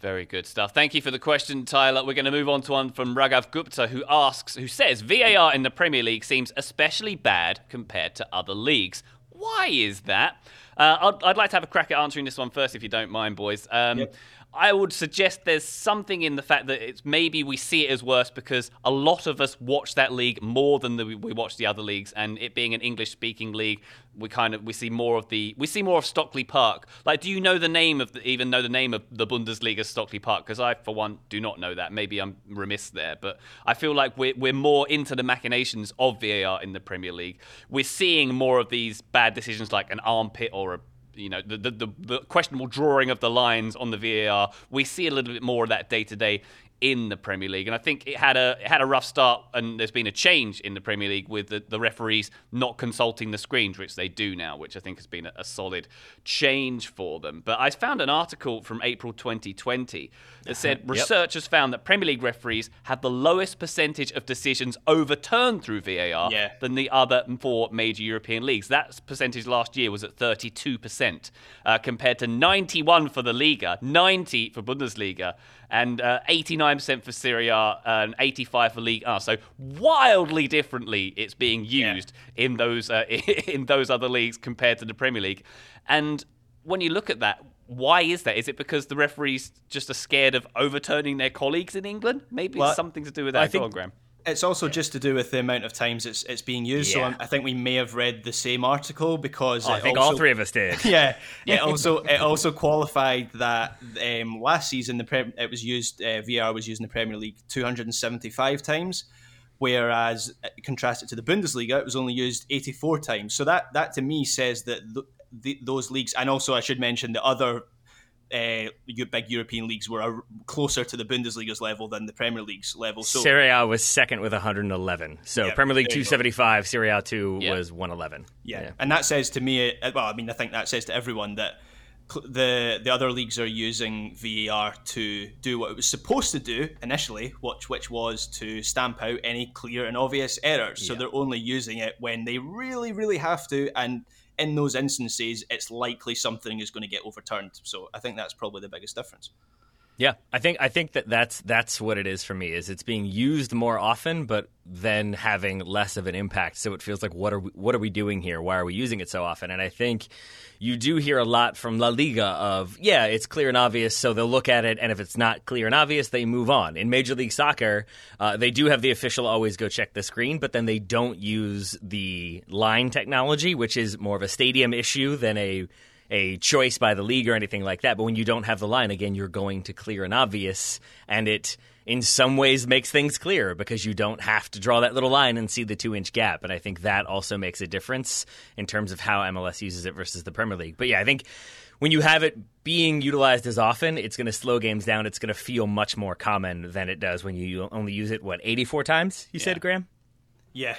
Very good stuff. Thank you for the question, Tyler. We're going to move on to one from Raghav Gupta, who asks, who says VAR in the Premier League seems especially bad compared to other leagues. Why is that? Uh, I'd, I'd like to have a crack at answering this one first, if you don't mind, boys. Um, I would suggest there's something in the fact that it's maybe we see it as worse because a lot of us watch that league more than the, we watch the other leagues, and it being an English-speaking league, we kind of we see more of the we see more of Stockley Park. Like, do you know the name of the, even know the name of the Bundesliga Stockley Park? Because I, for one, do not know that. Maybe I'm remiss there, but I feel like we're we're more into the machinations of VAR in the Premier League. We're seeing more of these bad decisions, like an armpit or a you know the, the, the, questionable drawing of the lines on the VAR. We see a little bit more of that day to day in the Premier League, and I think it had a it had a rough start, and there's been a change in the Premier League with the, the referees not consulting the screens, which they do now, which I think has been a, a solid change for them. But I found an article from April 2020 that said researchers found that Premier League referees had the lowest percentage of decisions overturned through VAR Yeah. than the other four major European leagues. That percentage last year was at 32%, uh, compared to 91 for the Liga, 90 for Bundesliga, and uh, 89% for Serie A and 85 for League A. So wildly differently, it's being used in those uh, in those other leagues compared to the Premier League. And when you look at that. Why is that? Is it because the referees just are scared of overturning their colleagues in England? Maybe Well, it's something to do with that. I think- on, Graham. It's also just to do with the amount of times it's it's being used. So Yeah. I'm, I think we may have read the same article because Oh, I think also, all three of us did. yeah, it also it also qualified that um, last season the it was used uh, VR was used in the Premier League 275 times, whereas contrasted to the Bundesliga it was only used 84 times. So that that to me says that th- the, those leagues, and also I should mention the other. Uh, big European leagues were uh, closer to the Bundesliga's level than the Premier League's level. So Serie A was second with 111. So Yeah, Premier League there you go. 275, Serie A 2 Yeah. was 111. Yeah. and that says to me, uh, well, I mean, I think that says to everyone that the the other leagues are using VAR to do what it was supposed to do initially, which which was to stamp out any clear and obvious errors. So they're only using it when they really, really have to, and in those instances, it's likely something is going to get overturned. So I think that's probably the biggest difference. Yeah, I think I think that that's that's what it is for me. Is it's being used more often, but then having less of an impact. So it feels like what are we, what are we doing here? Why are we using it so often? And I think you do hear a lot from La Liga of yeah, it's clear and obvious. So they'll look at it, and if it's not clear and obvious, they move on. In Major League Soccer, uh, they do have the official always go check the screen, but then they don't use the line technology, which is more of a stadium issue than a a choice by the league or anything like that. But when you don't have the line, again, you're going to clear and obvious, and it in some ways makes things clear because you don't have to draw that little line and see the two inch gap. And I think that also makes a difference in terms of how MLS uses it versus the Premier League. But yeah, I think when you have it being utilized as often, it's going to slow games down. It's going to feel much more common than it does when you only use it, what, 84 times, you said, Graham? Yeah.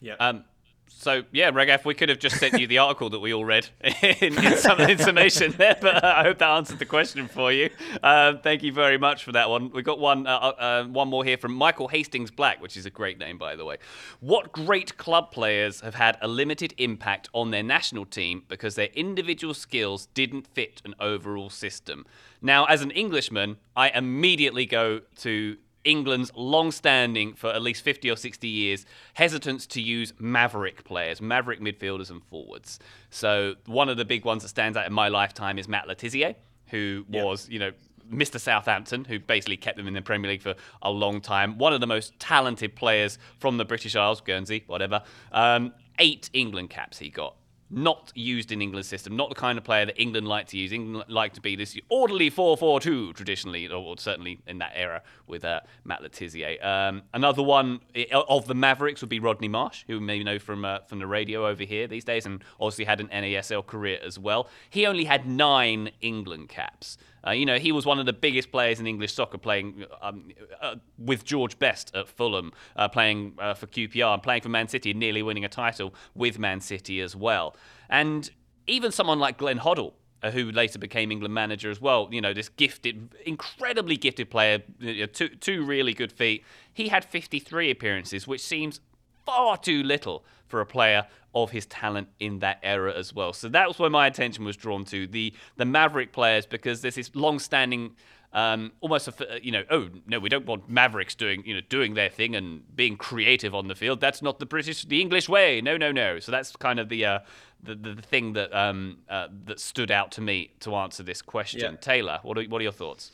Yeah. Um, So yeah, Raghav, we could have just sent you the article that we all read in, in some information there, but uh, I hope that answered the question for you. Uh, thank you very much for that one. We've got one uh, uh, one more here from Michael Hastings Black, which is a great name by the way. What great club players have had a limited impact on their national team because their individual skills didn't fit an overall system? Now, as an Englishman, I immediately go to England's long standing for at least 50 or 60 years hesitance to use maverick players, maverick midfielders and forwards. So, one of the big ones that stands out in my lifetime is Matt Le Tissier, who yep. was, you know, Mr. Southampton, who basically kept them in the Premier League for a long time. One of the most talented players from the British Isles, Guernsey, whatever. Um, eight England caps he got not used in England's system, not the kind of player that England like to use. England like to be this orderly 4-4-2 traditionally, or certainly in that era with uh, Matt Le Tissier. Um, another one of the Mavericks would be Rodney Marsh, who we may know from uh, from the radio over here these days, and obviously had an NASL career as well. He only had nine England caps. Uh, you know, he was one of the biggest players in English soccer, playing um, uh, with George Best at Fulham, uh, playing uh, for QPR, and playing for Man City, nearly winning a title with Man City as well. And even someone like Glenn Hoddle, uh, who later became England manager as well. You know, this gifted, incredibly gifted player, know, two, two really good feet. He had 53 appearances, which seems far too little for a player of his talent in that era as well. So that was where my attention was drawn to the the Maverick players because there's this long-standing. Um, almost a, you know oh no we don't want Mavericks doing you know doing their thing and being creative on the field that's not the British the English way no no no so that's kind of the uh, the, the, the thing that um, uh, that stood out to me to answer this question yeah. Taylor what are, what are your thoughts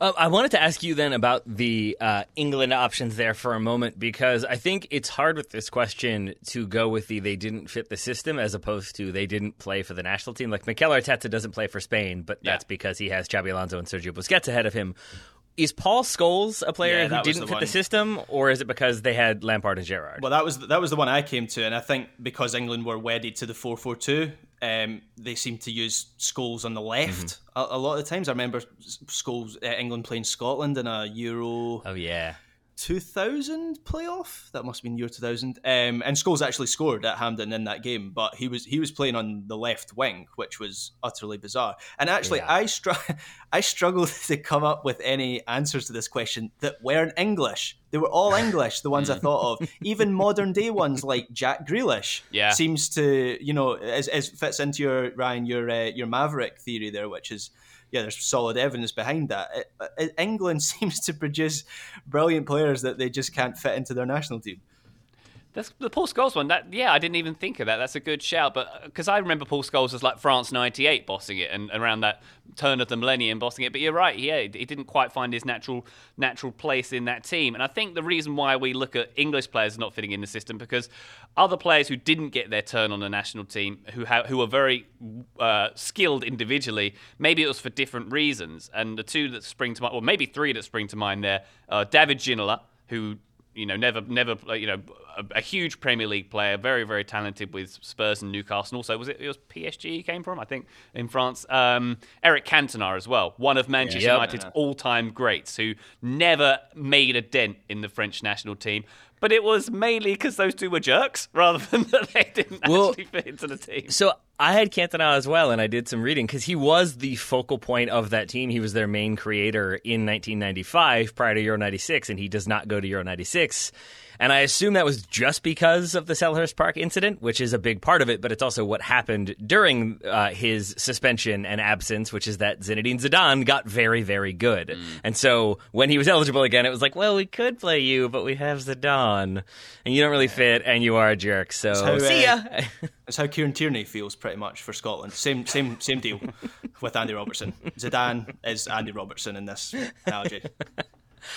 uh, I wanted to ask you then about the uh, England options there for a moment because I think it's hard with this question to go with the they didn't fit the system as opposed to they didn't play for the national team. Like Mikel Arteta doesn't play for Spain, but that's because he has Xabi Alonso and Sergio Busquets ahead of him. Is Paul Scholes a player yeah, who didn't the fit one. the system, or is it because they had Lampard and Gerrard? Well, that was that was the one I came to, and I think because England were wedded to the four four two, um, they seem to use Scholes on the left mm-hmm. a, a, lot of the times. I remember Scholes uh, England playing Scotland in a Euro. Oh yeah. 2000 playoff. That must have been year 2000. Um, and Scholes actually scored at Hampden in that game, but he was he was playing on the left wing, which was utterly bizarre. And actually, yeah. I str- I struggled to come up with any answers to this question that weren't English. They were all English, the ones I thought of. Even modern day ones like Jack Grealish yeah. seems to, you know, as, as fits into your Ryan your uh, your Maverick theory there, which is yeah, there's solid evidence behind that. It, it, England seems to produce brilliant players that they just can't fit into their national team. That's the Paul Scholes one. That yeah, I didn't even think of that. That's a good shout. But because uh, I remember Paul Scholes as like France '98 bossing it, and around that turn of the millennium bossing it. But you're right. Yeah, he didn't quite find his natural natural place in that team. And I think the reason why we look at English players not fitting in the system because other players who didn't get their turn on the national team, who ha- who are very uh, skilled individually, maybe it was for different reasons. And the two that spring to mind, or maybe three that spring to mind there, uh, David Ginola, who you know, never, never, you know, a, a, huge Premier League player, very, very talented with Spurs and Newcastle. Also, was it, it was PSG he came from, I think, in France. Um, Eric Cantona as well, one of Manchester yeah, United's yeah. all-time greats, who never made a dent in the French national team. But it was mainly because those two were jerks, rather than that they didn't well, actually fit into the team. So I had Cantona as well, and I did some reading because he was the focal point of that team. He was their main creator in 1995 prior to Euro 96, and he does not go to Euro 96. And I assume that was just because of the Selhurst Park incident, which is a big part of it, but it's also what happened during uh, his suspension and absence, which is that Zinedine Zidane got very, very good. Mm. And so when he was eligible again, it was like, well, we could play you, but we have Zidane, and you don't really fit, and you are a jerk. So how, see ya. Uh, that's how Kieran Tierney feels pretty much for Scotland. Same, same, same deal with Andy Robertson. Zidane is Andy Robertson in this analogy.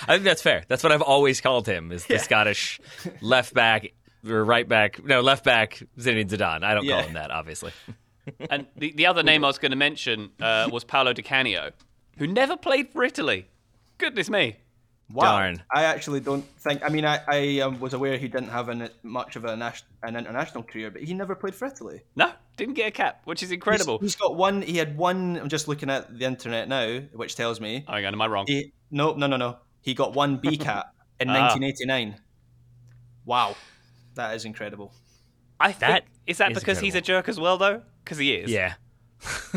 I think that's fair. That's what I've always called him is the yeah. Scottish left back or right back. No, left back Zinedine Zidane. I don't yeah. call him that, obviously. and the, the other name I was going to mention uh, was Paolo Di Canio, who never played for Italy. Goodness me. Wow. Darn. I actually don't think. I mean, I, I um, was aware he didn't have an, much of a nas- an international career, but he never played for Italy. No, didn't get a cap, which is incredible. he's, he's got one. He had one. I'm just looking at the internet now, which tells me. Oh, hang on, am I wrong? He, no, no, no, no. He got one B cap in 1989. Ah. Wow, that is incredible. I think, That is that is because he's a jerk as well, though? Because he is. Yeah.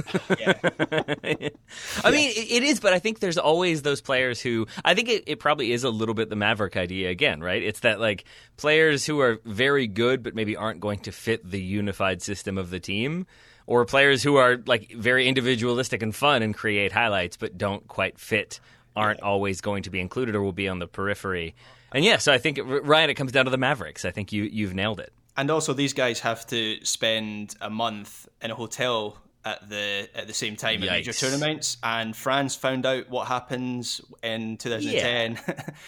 I mean, it, it is, but I think there's always those players who I think it, it probably is a little bit the Maverick idea again, right? It's that like players who are very good but maybe aren't going to fit the unified system of the team, or players who are like very individualistic and fun and create highlights but don't quite fit, aren't always going to be included or will be on the periphery. And yeah, so I think Ryan, it comes down to the Mavericks. I think you you've nailed it. And also, these guys have to spend a month in a hotel at the at the same time at major tournaments. And France found out what happens in 2010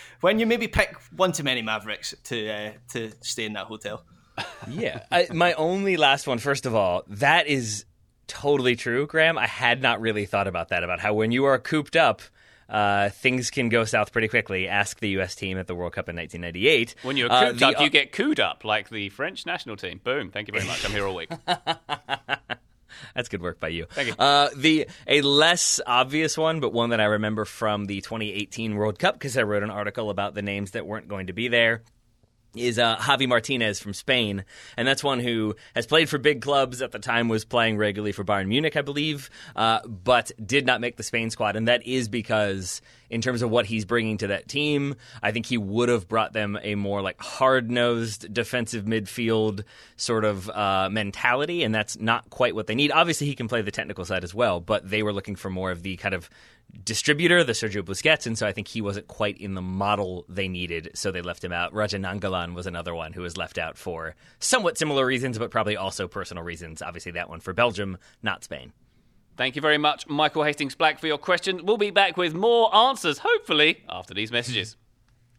when you maybe pick one too many Mavericks to uh, to stay in that hotel. Yeah. I, my only last one, first of all, that is totally true, Graham. I had not really thought about that, about how when you are cooped up, uh, things can go south pretty quickly. Ask the U.S. team at the World Cup in 1998. When you're Uh, cooped the- up, you get cooed up like the French national team. Boom. Thank you very much. I'm here all week. That's good work by you. Thank you. Uh, the a less obvious one, but one that I remember from the 2018 World Cup because I wrote an article about the names that weren't going to be there. Is uh, Javi Martinez from Spain, and that's one who has played for big clubs. At the time, was playing regularly for Bayern Munich, I believe, uh, but did not make the Spain squad, and that is because, in terms of what he's bringing to that team, I think he would have brought them a more like hard-nosed defensive midfield sort of uh, mentality, and that's not quite what they need. Obviously, he can play the technical side as well, but they were looking for more of the kind of distributor, the Sergio Busquets, and so I think he wasn't quite in the model they needed, so they left him out. Radja Nainggolan was another one who was left out for somewhat similar reasons, but probably also personal reasons. Obviously, that one for Belgium, not Spain. Thank you very much, Michael Hastings Black, for your question. We'll be back with more answers, hopefully, after these messages.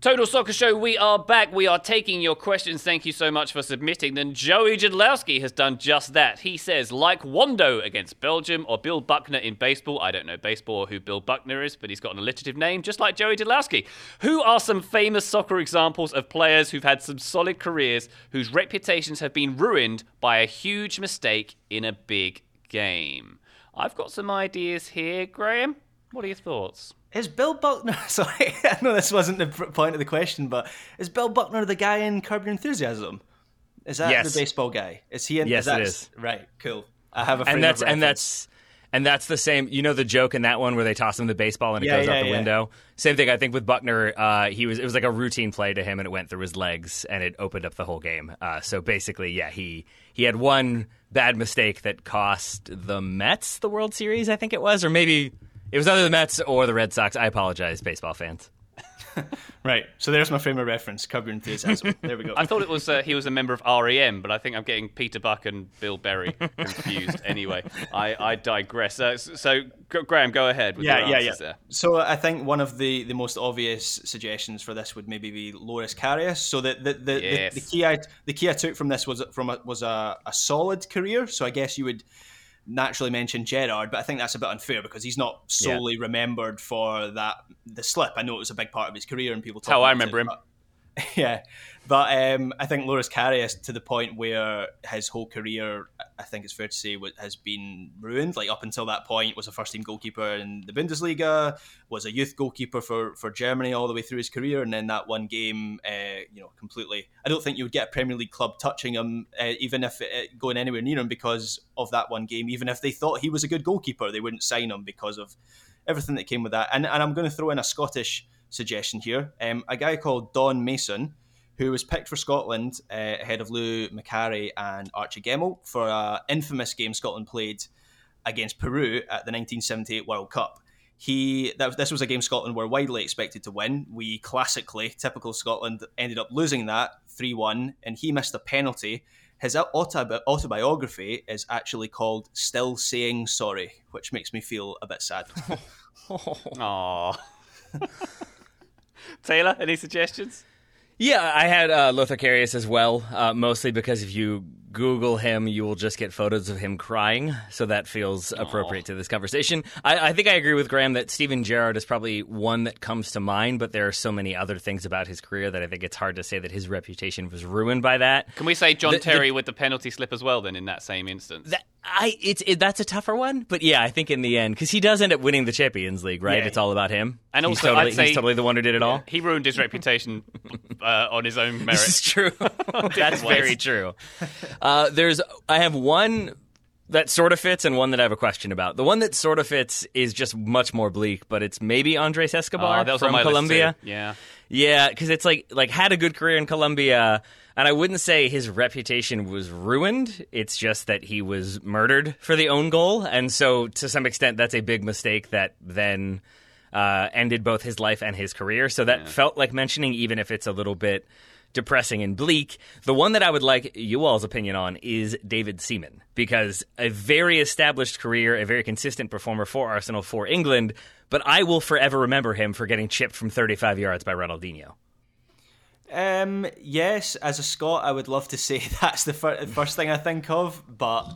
Total Soccer Show, we are back. We are taking your questions. Thank you so much for submitting them. Joey Jadlowski has done just that. He says, like Wondo against Belgium or Bill Buckner in baseball. I don't know baseball or who Bill Buckner is, but he's got an alliterative name, just like Joey Jadlowski. Who are some famous soccer examples of players who've had some solid careers whose reputations have been ruined by a huge mistake in a big game? I've got some ideas here, Graham. What are your thoughts? Is Bill Buckner? Sorry, I know this wasn't the point of the question, but is Bill Buckner the guy in Curb Your Enthusiasm? Is that Yes. the baseball guy? Is he in? Yes, is that, it is. Right, cool. I have a and that's of and that's and that's the same. You know the joke in that one where they toss him the baseball and it Yeah, goes yeah, out the yeah. window. Same thing. I think with Buckner, uh, he was it was like a routine play to him and it went through his legs and it opened up the whole game. Uh, so basically, yeah, he he had one bad mistake that cost the Mets the World Series. I think it was, or maybe it was either the Mets or the Red Sox. I apologize, baseball fans. right. So there's my frame of reference. Curb Your Enthusiasm. there we go. I thought it was uh, he was a member of REM, but I think I'm getting Peter Buck and Bill Berry confused. anyway, I, I digress. Uh, s- so, Graham, go ahead. With yeah, your yeah, answers yeah. There. So I think one of the, the most obvious suggestions for this would maybe be Loris Karius. So the the, the, Yes. the, the key I the key I took from this was from a, was a, a solid career. So I guess you would naturally mention Gerrard, but I think that's a bit unfair because he's not solely remembered for that the slip. I know it was a big part of his career, and people talk how I remember him. but- yeah, but um, I think Loris Karius to the point where his whole career, I think it's fair to say, has been ruined. Like up until that point, was a first team goalkeeper in the Bundesliga, was a youth goalkeeper for, for Germany all the way through his career, and then that one game, uh, you know, completely. I don't think you would get a Premier League club touching him, uh, even if going anywhere near him because of that one game. Even if they thought he was a good goalkeeper, they wouldn't sign him because of everything that came with that. And, and I'm going to throw in a Scottish suggestion here. Um, a guy called Don Mason, who was picked for Scotland uh, ahead of Lou Macari and Archie Gemmill for an infamous game Scotland played against Peru at the 1978 World Cup. He that, this was a game Scotland were widely expected to win. We classically, typical Scotland, ended up losing that 3 1, and he missed a penalty. His autobi- autobiography is actually called Still Saying Sorry, which makes me feel a bit sad. Aww. Taylor, any suggestions? Yeah, I had uh, Lothar Karius as well, uh, mostly because if you Google him, you will just get photos of him crying. So that feels appropriate to this conversation. I, I think I agree with Graham that Steven Gerrard is probably one that comes to mind, but there are so many other things about his career that I think it's hard to say that his reputation was ruined by that. Can we say John The- the- Terry with the penalty slip as well? Then in that same instance, That, I it's it, that's a tougher one, but yeah, I think in the end because he does end up winning the Champions League, right? Yeah. It's all about him, And he's also, totally, I'd say- he's totally the one who did it all. he ruined his reputation uh, on his own merit. This is true. That's very true. Uh, there's, I have one that sort of fits and one that I have a question about. The one that sort of fits is just much more bleak, but it's maybe Andres Escobar was from Colombia. Yeah. Yeah, because it's like like had a good career in Colombia, and I wouldn't say his reputation was ruined. It's just that he was murdered for the own goal, and so to some extent, that's a big mistake that then uh, ended both his life and his career. So that felt like mentioning, even if it's a little bit depressing and bleak. The one that I would like you all's opinion on is David Seaman, because a very established career, a very consistent performer for Arsenal, for England, but I will forever remember him for getting chipped from 35 yards by Ronaldinho. Um, yes, as a Scot, I would love to say that's the fir- first thing I think of, but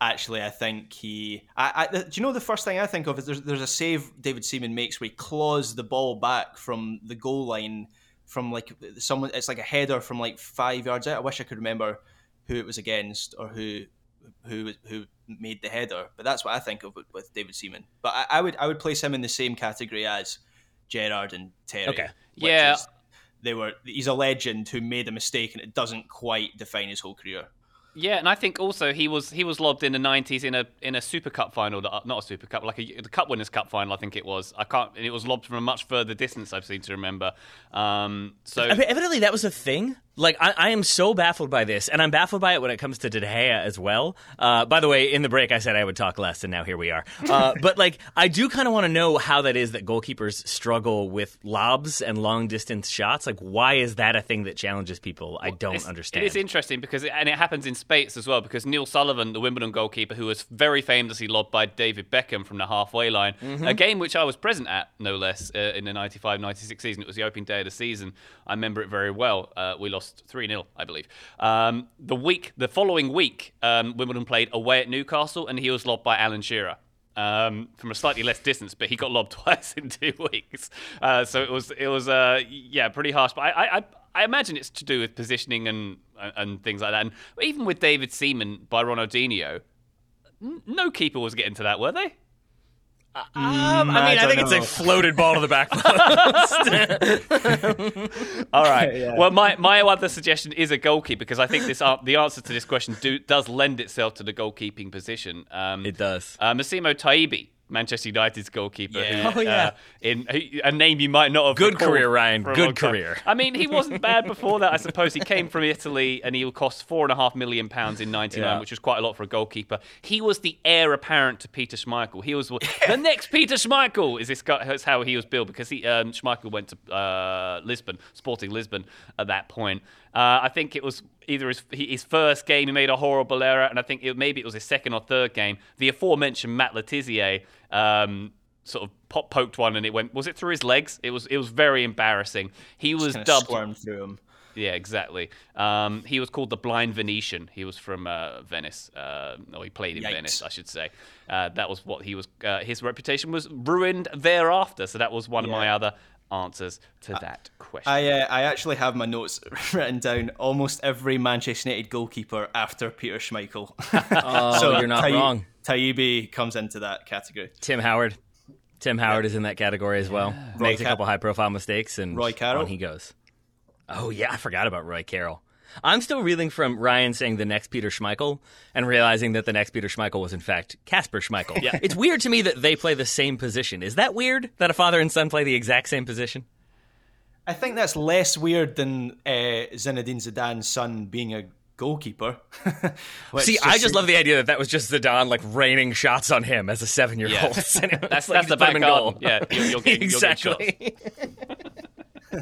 actually, I think he. I, I, do you know the first thing I think of is there's, there's a save David Seaman makes where he claws the ball back from the goal line from like someone. It's like a header from like five yards out. I wish I could remember who it was against or who who who made the header, but that's what I think of with, with David Seaman. But I, I, would I would place him in the same category as Gerrard and Terry. Okay. Yeah. Is, they were he's a legend who made a mistake and it doesn't quite define his whole career. Yeah, and I think also he was he was lobbed in the '90s in a in a Super Cup final, not a Super Cup, like a, the Cup Winners' Cup final. I think it was. I can't. And it was lobbed from a much further distance. I've seem to remember. Um, so I mean, evidently that was a thing. Like I, I, am so baffled by this, and I'm baffled by it when it comes to De as well. Uh, by the way, in the break, I said I would talk less, and now here we are. Uh, but like, I do kind of want to know how that is that goalkeepers struggle with lobs and long distance shots. Like, why is that a thing that challenges people? I don't it's, understand. It is interesting because, it, and it happens in space as well. Because Neil Sullivan, the Wimbledon goalkeeper, who was very famously lobbed by David Beckham from the halfway line, mm-hmm. a game which I was present at, no less, uh, in the 95-96 season. It was the opening day of the season. I remember it very well. Uh, we lost three 0 I believe. Um, the week, the following week, um, Wimbledon played away at Newcastle, and he was lobbed by Alan Shearer. Um, from a slightly less distance, but he got lobbed twice in two weeks. Uh, so it was it was uh, yeah pretty harsh. But I, I I imagine it's to do with positioning and and things like that. And even with David Seaman by Ronaldinho, no keeper was getting to that, were they? Um, I mean, I, I think know. it's a floated ball to the back post. All right. Yeah. Well, my, my other suggestion is a goalkeeper because I think this uh, the answer to this question do, does lend itself to the goalkeeping position. Um, it does. Uh, Massimo Taibi Manchester United's goalkeeper. Yeah. Who, oh yeah, uh, in a name you might not have. Good career, Ryan. Good career. I mean, he wasn't bad before that. I suppose he came from Italy and he cost four and a half million pounds in '99, yeah. which was quite a lot for a goalkeeper. He was the heir apparent to Peter Schmeichel. He was the next Peter Schmeichel. Is this guy, that's how he was billed because he um, Schmeichel went to uh, Lisbon, Sporting Lisbon at that point. Uh, I think it was either his, his first game he made a horrible error, and I think it, maybe it was his second or third game. The aforementioned Matt Le Tissier um, sort of pop poked one, and it went. Was it through his legs? It was. It was very embarrassing. He was dubbed. through him. Yeah, exactly. Um, he was called the Blind Venetian. He was from uh, Venice, uh, or he played in Yikes. Venice, I should say. Uh, that was what he was. Uh, his reputation was ruined thereafter. So that was one yeah. of my other answers to that question. I uh, I actually have my notes written down. Almost every Manchester United goalkeeper after Peter Schmeichel. oh, so you're not Tay- wrong. Taibi comes into that category. Tim Howard. Tim Howard yeah. is in that category as well. Yeah. Makes Roy a couple high profile mistakes and Roy Carroll. on he goes. Oh yeah, I forgot about Roy Carroll. I'm still reeling from Ryan saying the next Peter Schmeichel and realizing that the next Peter Schmeichel was in fact Kasper Schmeichel. Yeah. It's weird to me that they play the same position. Is that weird that a father and son play the exact same position? I think that's less weird than uh, Zinedine Zidane's son being a goalkeeper. See, just I just love the idea that that was just Zidane like raining shots on him as a seven-year-old. Yeah. that's, like that's the back goal. Yeah, you'll, you'll get, exactly. You'll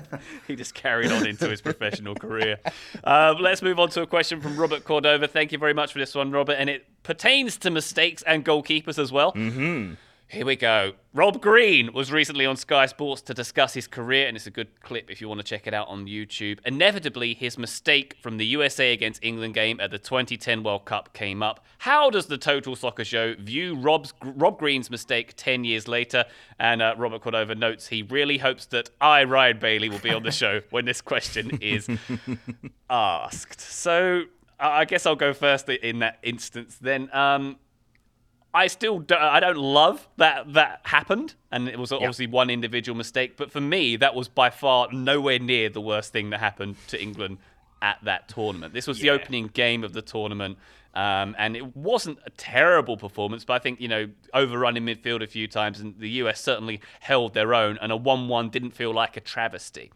he just carried on into his professional career. Uh, let's move on to a question from Robert Cordova. Thank you very much for this one, Robert. And it pertains to mistakes and goalkeepers as well. Mm-hmm. Here we go. Rob Green was recently on Sky Sports to discuss his career, and it's a good clip if you want to check it out on YouTube. Inevitably, his mistake from the USA against England game at the 2010 World Cup came up. How does the Total Soccer Show view Rob's, Rob Green's mistake 10 years later? And uh, Robert Cordova notes he really hopes that I, Ryan Bailey, will be on the show when this question is asked. So I guess I'll go first in that instance then. Um, I still don't, I don't love that that happened, and it was obviously one individual mistake. But for me, that was by far nowhere near the worst thing that happened to England at that tournament. This was yeah. the opening game of the tournament, um, and it wasn't a terrible performance. But I think you know overrun in midfield a few times, and the US certainly held their own. And a one-one didn't feel like a travesty.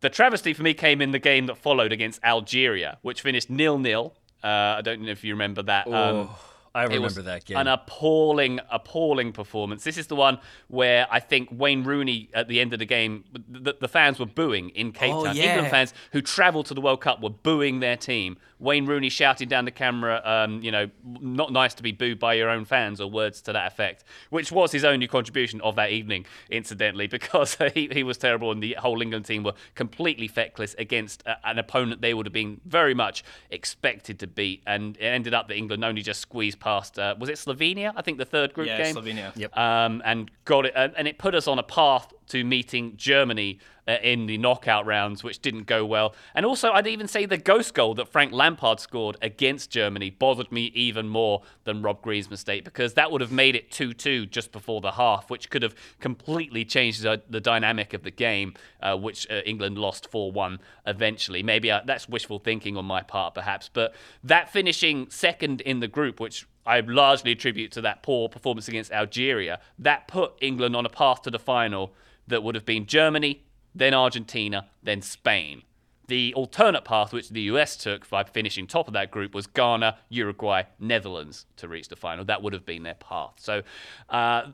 The travesty for me came in the game that followed against Algeria, which finished nil-nil. Uh, I don't know if you remember that. Um, oh. I remember that game. An appalling, appalling performance. This is the one where I think Wayne Rooney at the end of the game, the, the fans were booing in Cape oh, Town. Yeah. England fans who travelled to the World Cup were booing their team Wayne Rooney shouting down the camera, um, you know, not nice to be booed by your own fans or words to that effect, which was his only contribution of that evening, incidentally, because he, he was terrible and the whole England team were completely feckless against a, an opponent they would have been very much expected to beat. And it ended up that England only just squeezed past, uh, was it Slovenia? I think the third group Yeah, game. Slovenia. Yep. Um, and got it, and, and it put us on a path to meeting Germany uh, in the knockout rounds, which didn't go well. And also, I'd even say the ghost goal that Frank Lampard scored against Germany bothered me even more than Rob Green's mistake because that would have made it 2 2 just before the half, which could have completely changed the, the dynamic of the game, uh, which uh, England lost 4 1 eventually. Maybe uh, that's wishful thinking on my part, perhaps. But that finishing second in the group, which I largely attribute to that poor performance against Algeria, that put England on a path to the final that would have been Germany, then Argentina, then Spain. The alternate path, which the US took by finishing top of that group, was Ghana, Uruguay, Netherlands to reach the final. That would have been their path. So, uh,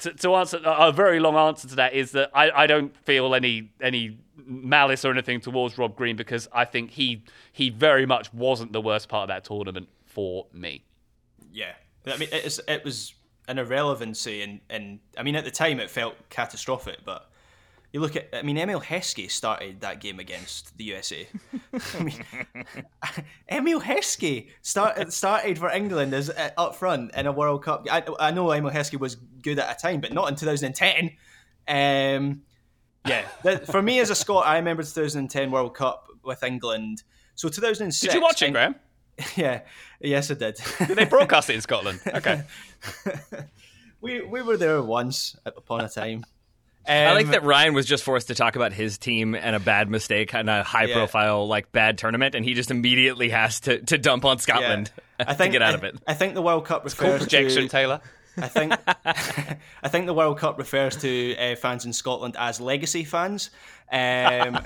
to, to answer a very long answer to that is that I, I don't feel any any malice or anything towards Rob Green because I think he he very much wasn't the worst part of that tournament for me. Yeah, I mean, it, is, it was an irrelevancy, and, and I mean, at the time it felt catastrophic, but you look at, I mean, Emile Heskey started that game against the USA. I mean, Emile Heskey start, started for England as uh, up front in a World Cup. I, I know Emile Heskey was good at a time, but not in 2010. Um, yeah, that, for me as a Scot, I remember 2010 World Cup with England. So 2006. Did you watch it, Graham? Yeah, yes, it did. Did they broadcast it in Scotland? Okay. we we were there once upon a time. I like Um, that Ryan was just forced to talk about his team and a bad mistake and a high Yeah. profile like bad tournament, and he just immediately has to, to dump on Scotland I think to get out I, of it. I think the World Cup refers projection, to. Taylor. I think I think the World Cup refers to uh, fans in Scotland as legacy fans. Um,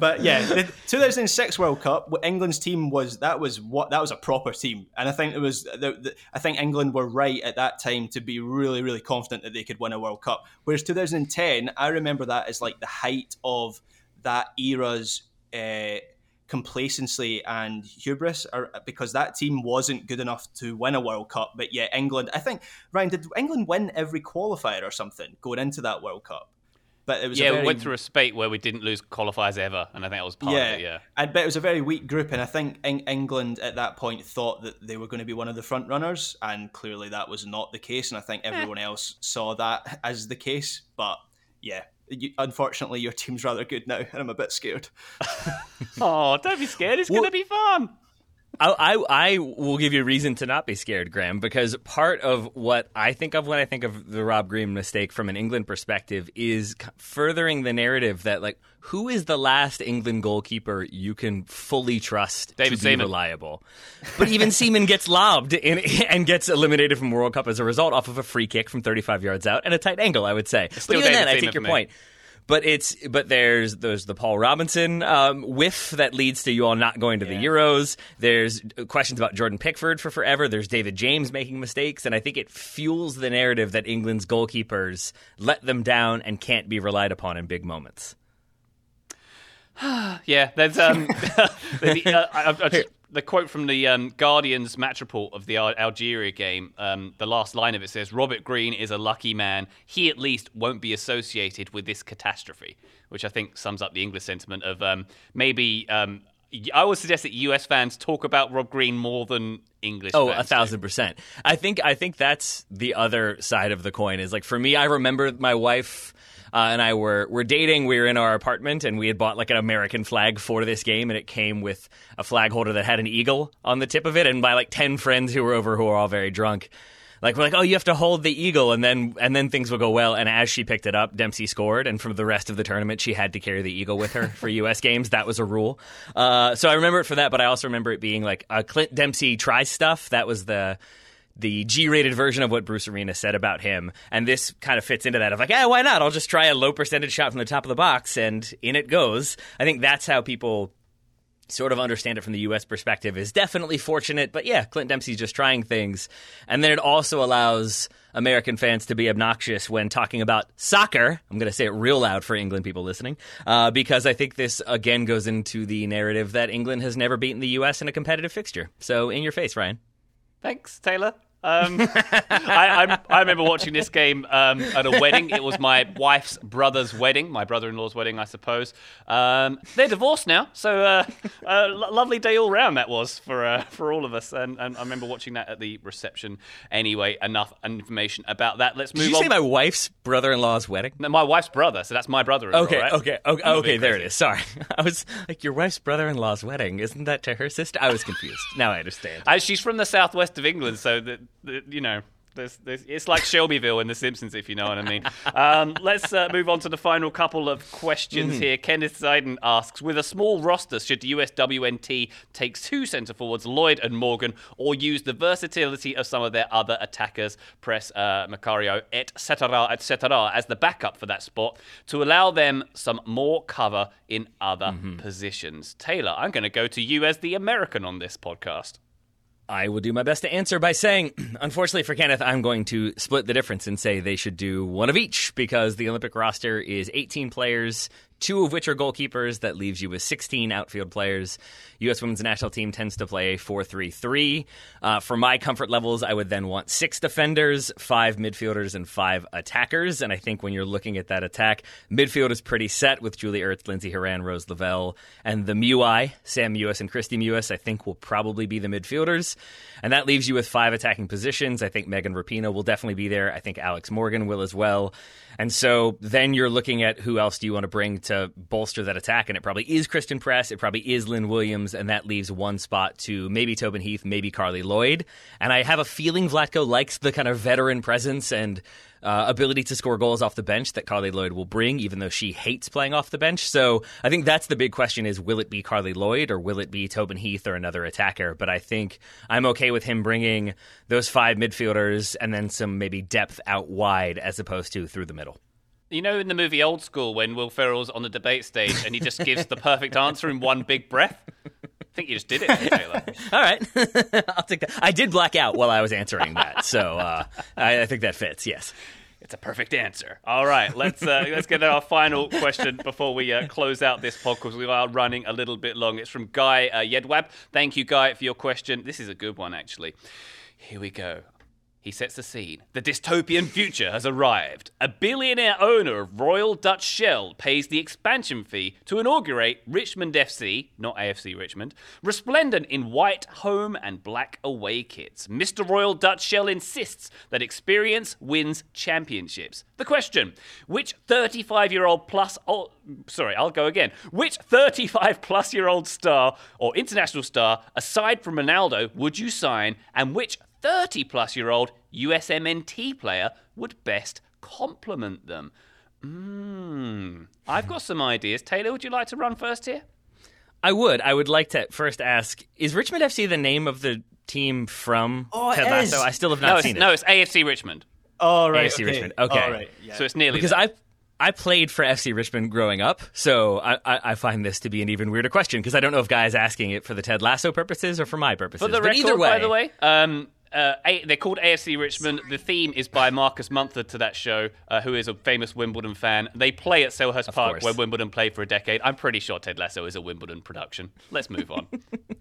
but yeah, the 2006 World Cup, England's team was that was what that was a proper team, and I think it was the, the, I think England were right at that time to be really really confident that they could win a World Cup. Whereas 2010, I remember that as like the height of that era's. Uh, complacency and hubris are, because that team wasn't good enough to win a World Cup. But yeah, England, I think Ryan, did England win every qualifier or something going into that World Cup? But it was Yeah, very, we went through a spate where we didn't lose qualifiers ever, and I think that was part yeah, of it. Yeah. And, but it was a very weak group, and I think Eng- England at that point thought that they were going to be one of the front runners, and clearly that was not the case. And I think eh. everyone else saw that as the case. But yeah, you, unfortunately, your team's rather good now, and I'm a bit scared. Oh, don't be scared. It's Well- going to be fun. I, I I will give you a reason to not be scared, Graham, because part of what I think of when I think of the Rob Green mistake from an England perspective is furthering the narrative that like who is the last England goalkeeper you can fully trust David to be Seaman. reliable. But even Seaman gets lobbed in, and gets eliminated from World Cup as a result off of a free kick from 35 yards out and a tight angle, I would say. Still but even David then, I take your me. Point. But it's but there's there's the Paul Robinson um, whiff that leads to you all not going to the Euros. There's questions about Jordan Pickford for forever. There's David James making mistakes, and I think it fuels the narrative that England's goalkeepers let them down and can't be relied upon in big moments. Yeah, there's um, the, uh, I, I just, the quote from the um, Guardian's match report of the Al- Algeria game. Um, the last line of it says, "Robert Green is a lucky man. He at least won't be associated with this catastrophe," which I think sums up the English sentiment of um, maybe. Um, I would suggest that US fans talk about Rob Green more than English. Oh, fans a thousand percent. I think I think that's the other side of the coin. Is like for me, I remember my wife uh, and I were were dating. We were in our apartment, and we had bought like an American flag for this game, and it came with a flag holder that had an eagle on the tip of it. And by like ten friends who were over, who were all very drunk. Like we're like, oh, you have to hold the eagle, and then and then things will go well. And as she picked it up, Dempsey scored, and for the rest of the tournament, she had to carry the eagle with her for U.S. games. That was a rule. Uh, so I remember it for that, but I also remember it being like a Clint Dempsey tries stuff. That was the the G-rated version of what Bruce Arena said about him, and this kind of fits into that of like, yeah, why not? I'll just try a low percentage shot from the top of the box, and in it goes. I think that's how people sort of understand it from the U.S. perspective is definitely fortunate. But yeah, Clint Dempsey's just trying things. And then it also allows American fans to be obnoxious when talking about soccer. I'm going to say it real loud for England people listening, uh, because I think this again goes into the narrative that England has never beaten the U.S. in a competitive fixture. So in your face, Ryan. Thanks, Taylor. Um, I, I, I, remember watching this game um, at a wedding. It was my wife's brother's wedding, my brother-in-law's wedding, I suppose. Um, they're divorced now, so uh, a lovely day all round that was for uh, for all of us. And, and, I remember watching that at the reception. Anyway, enough information about that. Let's move on. Did you on. say my wife's brother-in-law's wedding? No, my wife's brother, so that's my brother-in-law. Okay, right? okay, okay, okay there it is. Sorry, I was like your wife's brother-in-law's wedding. Isn't that to her sister? I was confused. now I understand. As she's from the southwest of England, so that you know there's, there's, it's like Shelbyville in The Simpsons, if you know what I mean. Um, let's uh, move on to the final couple of questions mm-hmm. here. Kenneth Ziden asks With a small roster, should the USWNT take two centre forwards, Lloyd and Morgan, or use the versatility of some of their other attackers, Press, uh, Macario, etc., etc., as the backup for that spot to allow them some more cover in other mm-hmm. positions? Taylor, I'm going to go to you as the American on this podcast. I will do my best to answer by saying, unfortunately for Kenneth, I'm going to split the difference and say they should do one of each because the Olympic roster is 18 players, two of which are goalkeepers. That leaves you with 16 outfield players. U.S. women's national team tends to play a 4 3 3. Uh, for my comfort levels, I would then want six defenders, five midfielders, and five attackers. And I think when you're looking at that attack, midfield is pretty set with Julie Ertz, Lindsey Horan, Rose Lavelle, and the MUI, Sam Mewis and Kristie Mewis, I think will probably be the midfielders. And that leaves you with five attacking positions. I think Megan Rapinoe will definitely be there. I think Alex Morgan will as well. And so then you're looking at who else do you want to bring to bolster that attack, and it probably is Christen Press, it probably is Lynn Williams, and that leaves one spot to maybe Tobin Heath, maybe Carli Lloyd. And I have a feeling Vlatko likes the kind of veteran presence and uh, ability to score goals off the bench that Carli Lloyd will bring, even though she hates playing off the bench. So I think that's the big question: is will it be Carli Lloyd or will it be Tobin Heath or another attacker? But I think I'm okay with him bringing those five midfielders and then some maybe depth out wide as opposed to through the middle. You know, in the movie Old School, when Will Ferrell's on the debate stage and he just gives the perfect answer in one big breath. I think you just did it, Taylor. All right, I'll take that. I did black out while I was answering that, so uh, I, I think that fits. Yes. It's a perfect answer. All right, let's uh, let's get our final question before we uh, close out this pod because We are running a little bit long. It's from Guy uh, Yedwab. Thank you, Guy, for your question. This is a good one, actually. Here we go. He sets the scene. The dystopian future has arrived. A billionaire owner of Royal Dutch Shell pays the expansion fee to inaugurate Richmond FC, not AFC Richmond, resplendent in white home and black away kits. Mr. Royal Dutch Shell insists that experience wins championships. The question which 35 year old plus. Oh, sorry, I'll go again. Which 35 plus year old star or international star, aside from Ronaldo, would you sign, and which 30 plus year old USMNT player would best complement them. Hmm. I've got some ideas. Taylor, would you like to run first here? I would. I would like to first ask Is Richmond FC the name of the team from oh, Ted Lasso? I still have not no, seen it. No, it's AFC Richmond. Oh, right. AFC okay. Richmond. Okay. Oh, right. yeah. So it's nearly. Because I. I played for FC Richmond growing up, so I, I, I find this to be an even weirder question because I don't know if guys asking it for the Ted Lasso purposes or for my purposes. For the but record, either way, by the way, um, uh, a- they're called AFC Richmond. The theme is by Marcus Mumford to that show, uh, who is a famous Wimbledon fan. They play at Selhurst Park, course. where Wimbledon played for a decade. I'm pretty sure Ted Lasso is a Wimbledon production. Let's move on.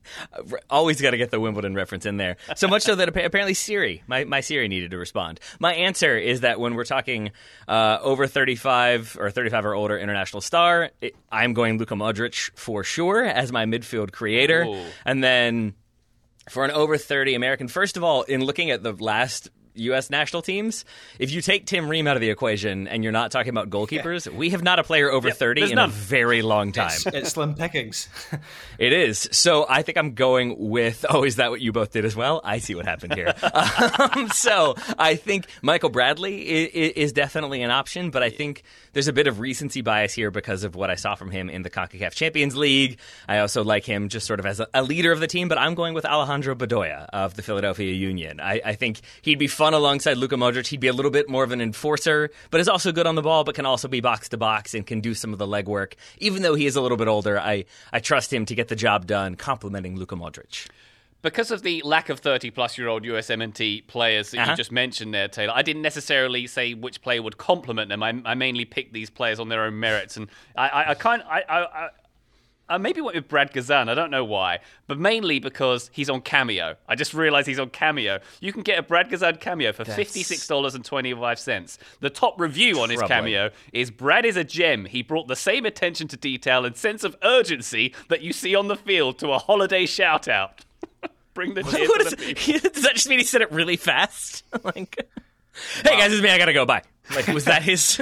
Always got to get the Wimbledon reference in there. So much so that apparently Siri, my, my Siri needed to respond. My answer is that when we're talking uh, over 35 or 35 or older international star, it, I'm going Luka Modric for sure as my midfield creator. Ooh. And then for an over 30 American, first of all, in looking at the last U.S. national teams, if you take Tim Ream out of the equation and you're not talking about goalkeepers, we have not a player over 30 there's in none. a very long time. It's, it's slim pickings. It is. So I think I'm going with. Oh, is that what you both did as well? I see what happened here. um, so I think Michael Bradley is, is definitely an option, but I think there's a bit of recency bias here because of what I saw from him in the CONCACAF Champions League. I also like him just sort of as a, a leader of the team, but I'm going with Alejandro Bedoya of the Philadelphia Union. I, I think he'd be fun alongside Luka Modric. He'd be a little bit more of an enforcer, but is also good on the ball, but can also be box to box and can do some of the legwork. Even though he is a little bit older, I, I trust him to get the job done, complementing Luka Modric. Because of the lack of 30 plus year old USMNT players that Uh-huh. you just mentioned there, Taylor, I didn't necessarily say which player would complement them. I, I mainly picked these players on their own merits. And I, I, I kind I, I, I, I maybe went with Brad Guzan. I don't know why, but mainly because he's on Cameo. I just realized he's on Cameo. You can get a Brad Guzan cameo for $56.25. The top review on his Troubling. cameo is Brad is a gem. He brought the same attention to detail and sense of urgency that you see on the field to a holiday shout out. Bring the cheer What to is- the people. does that just mean he said it really fast? like, hey guys, it's me. I gotta go. Bye. Like, was that his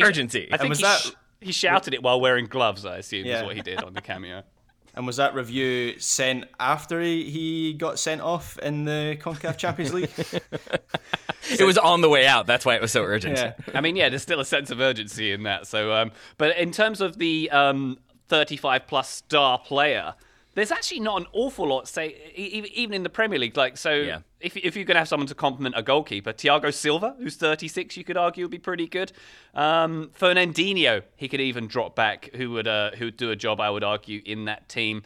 urgency? I think was he, that- sh- he shouted it while wearing gloves, I assume, is what he did on the cameo. And was that review sent after he, he got sent off in the CONCACAF Champions League? it was on the way out. That's why it was so urgent. yeah. I mean, yeah, there's still a sense of urgency in that. So, um, but in terms of the um, 35 plus star player, there's actually not an awful lot. Say, even in the Premier League, like so. Yeah. If, if you're going to have someone to complement a goalkeeper, Thiago Silva, who's 36, you could argue would be pretty good. Um, Fernandinho, he could even drop back, who would uh, who would do a job, I would argue, in that team.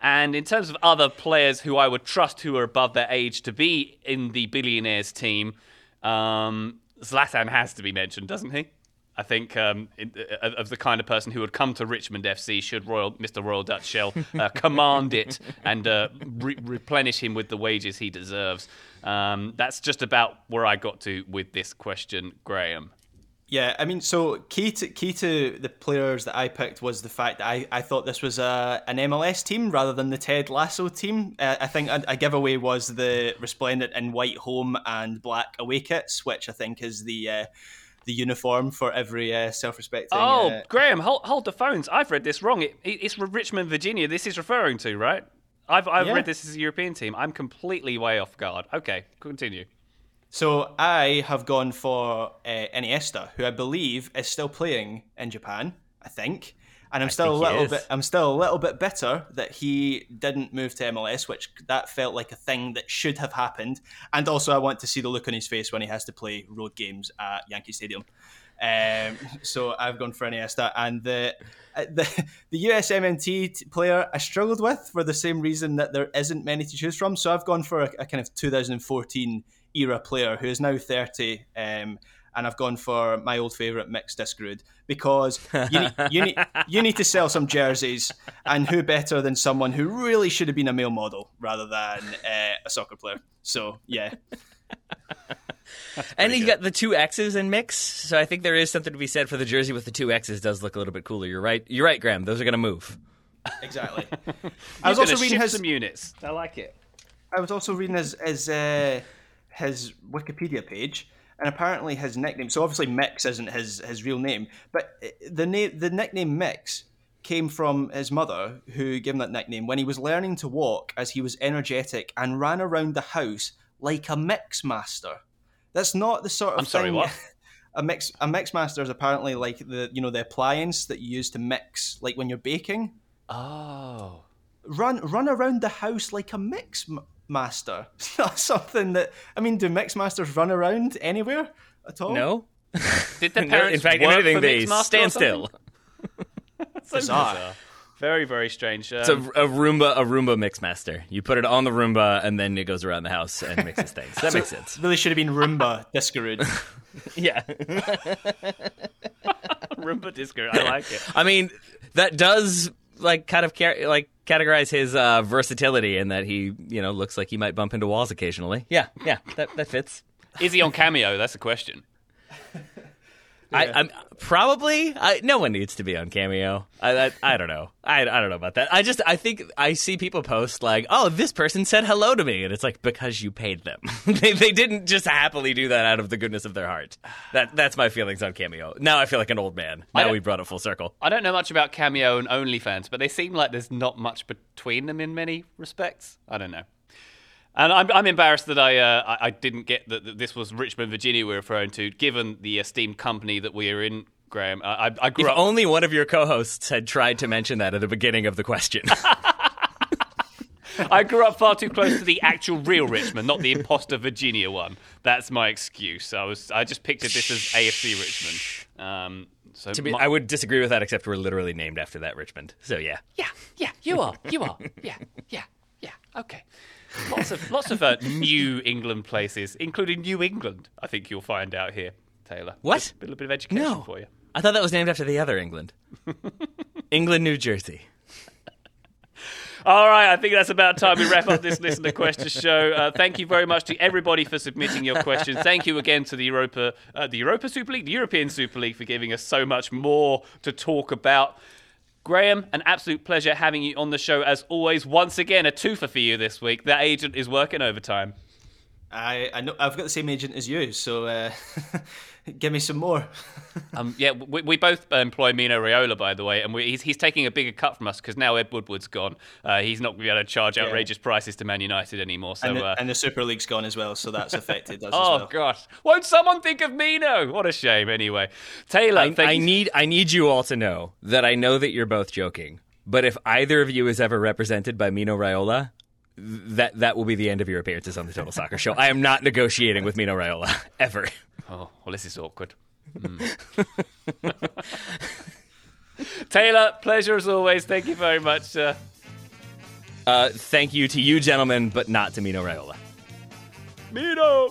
And in terms of other players who I would trust who are above their age to be in the billionaires team, um, Zlatan has to be mentioned, doesn't he? I think um, in, uh, of the kind of person who would come to Richmond FC should Royal Mr. Royal Dutch Shell uh, command it and uh, re- replenish him with the wages he deserves. Um, that's just about where I got to with this question, Graham. Yeah, I mean, so key to key to the players that I picked was the fact that I, I thought this was a an MLS team rather than the Ted Lasso team. Uh, I think a, a giveaway was the resplendent in white home and black away kits, which I think is the uh, the uniform for every uh, self-respecting. Oh, uh, Graham, hold, hold the phones. I've read this wrong. It, it- it's Richmond, Virginia. This is referring to right. I've I've Yeah. read this as a European team. I'm completely way off guard. Okay, continue. So I have gone for uh, Iniesta, who I believe is still playing in Japan. I think, and I'm still a little bit. I'm still a little bit bitter that he didn't move to MLS, which that felt like a thing that should have happened. And also, I want to see the look on his face when he has to play road games at Yankee Stadium. Um, so I've gone for Iniesta, and the uh, the the USMNT player I struggled with for the same reason that there isn't many to choose from. So I've gone for a, a kind of 2014 era player who is now 30. Um, and I've gone for my old favourite Mix Diskerud because you need, you, need, you need to sell some jerseys, and who better than someone who really should have been a male model rather than uh, a soccer player? So, yeah. And you got the two X's in mix, so I think there is something to be said for the jersey with the two X's. Does look a little bit cooler. You're right. You're right, Graham. Those are going to move. Exactly. I was also reading his. some units. I like it. I was also reading his his, uh, his Wikipedia page, and apparently his nickname. So obviously Mix isn't his his real name, but uh, the name the nickname Mix came from his mother, who gave him that nickname when he was learning to walk, as he was energetic and ran around the house like a mix master. That's not the sort of I'm sorry, thing- what? A mix a mix master is apparently like the you know the appliance that you use to mix, like when you're baking Oh. run run around the house like a mix master. It's not something that I mean. Do mix masters run around anywhere at all? No. Did the No, parents in fact, work if anything, for they Mixmaster stand still. So Bizarre. bizarre. Very, very strange. Um, It's a, a Roomba, a Roomba mix master. You put it on the Roomba, and then it goes around the house and mixes things. That makes sense. Really should have been Roomba Diskerud. Yeah. Roomba Disco. I like it. I mean, that does like kind of car- like categorize his uh, versatility in that he, you know, looks like he might bump into walls occasionally. Yeah, yeah, that that fits. Is he on Cameo? That's the question. I, I'm probably I, no one needs to be on Cameo. I, I I don't know. I, I don't know about that. I just I think I see people post like, oh, this person said hello to me, and it's like because you paid them. they they didn't just happily do that out of the goodness of their heart. That that's my feelings on Cameo. Now I feel like an old man. Now we brought it full circle. I don't know much about Cameo and OnlyFans, but they seem like there's not much between them in many respects. I don't know. And I'm, I'm embarrassed that I, uh, I I didn't get that, that this was Richmond, Virginia we're referring to, given the esteemed company that we are in, Graham. I, I, I grew If up. only one of your co-hosts had tried to mention that at the beginning of the question. I grew up far too close to the actual real Richmond, not the imposter Virginia one. That's my excuse. I was I just pictured this as AFC Richmond. Um, so To be, my- I would disagree with that, except we're literally named after that Richmond. So yeah. yeah, yeah, you are, you are, yeah, yeah, yeah. Okay. Lots of lots of uh, New England places, including New England. I think you'll find out here, Taylor. What? A little bit of education No. for you. I thought that was named after the other England. England, New Jersey. All right, I think that's about time we wrap up this listener question show. Uh, thank you very much to everybody for submitting your questions. Thank you again to the Europa, uh, the Europa Super League, the European Super League, for giving us so much more to talk about. Graham, an absolute pleasure having you on the show as always. Once again, a twofer for you this week. That agent is working overtime. I, I know I've got the same agent as you, so uh, give me some more. Um, yeah, we, we both employ Mino Raiola, by the way, and we, he's, he's taking a bigger cut from us because now Ed Woodward's gone. Uh, he's not going to be able to charge outrageous prices to Man United anymore. So, and, the, uh, and the Super League's gone as well, so that's affected us oh as well. gosh, won't someone think of Mino? What a shame. Anyway, Taylor, I, thank I need I need you all to know that I know that you're both joking, but if either of you is ever represented by Mino Raiola, th- that that will be the end of your appearances on the Total Soccer Show. I am not negotiating with Mino Raiola ever. Oh, well, this is awkward. Hmm. Taylor, pleasure as always. Thank you very much. Uh, Uh, thank you to you, gentlemen, but not to Mino Raiola. Mino.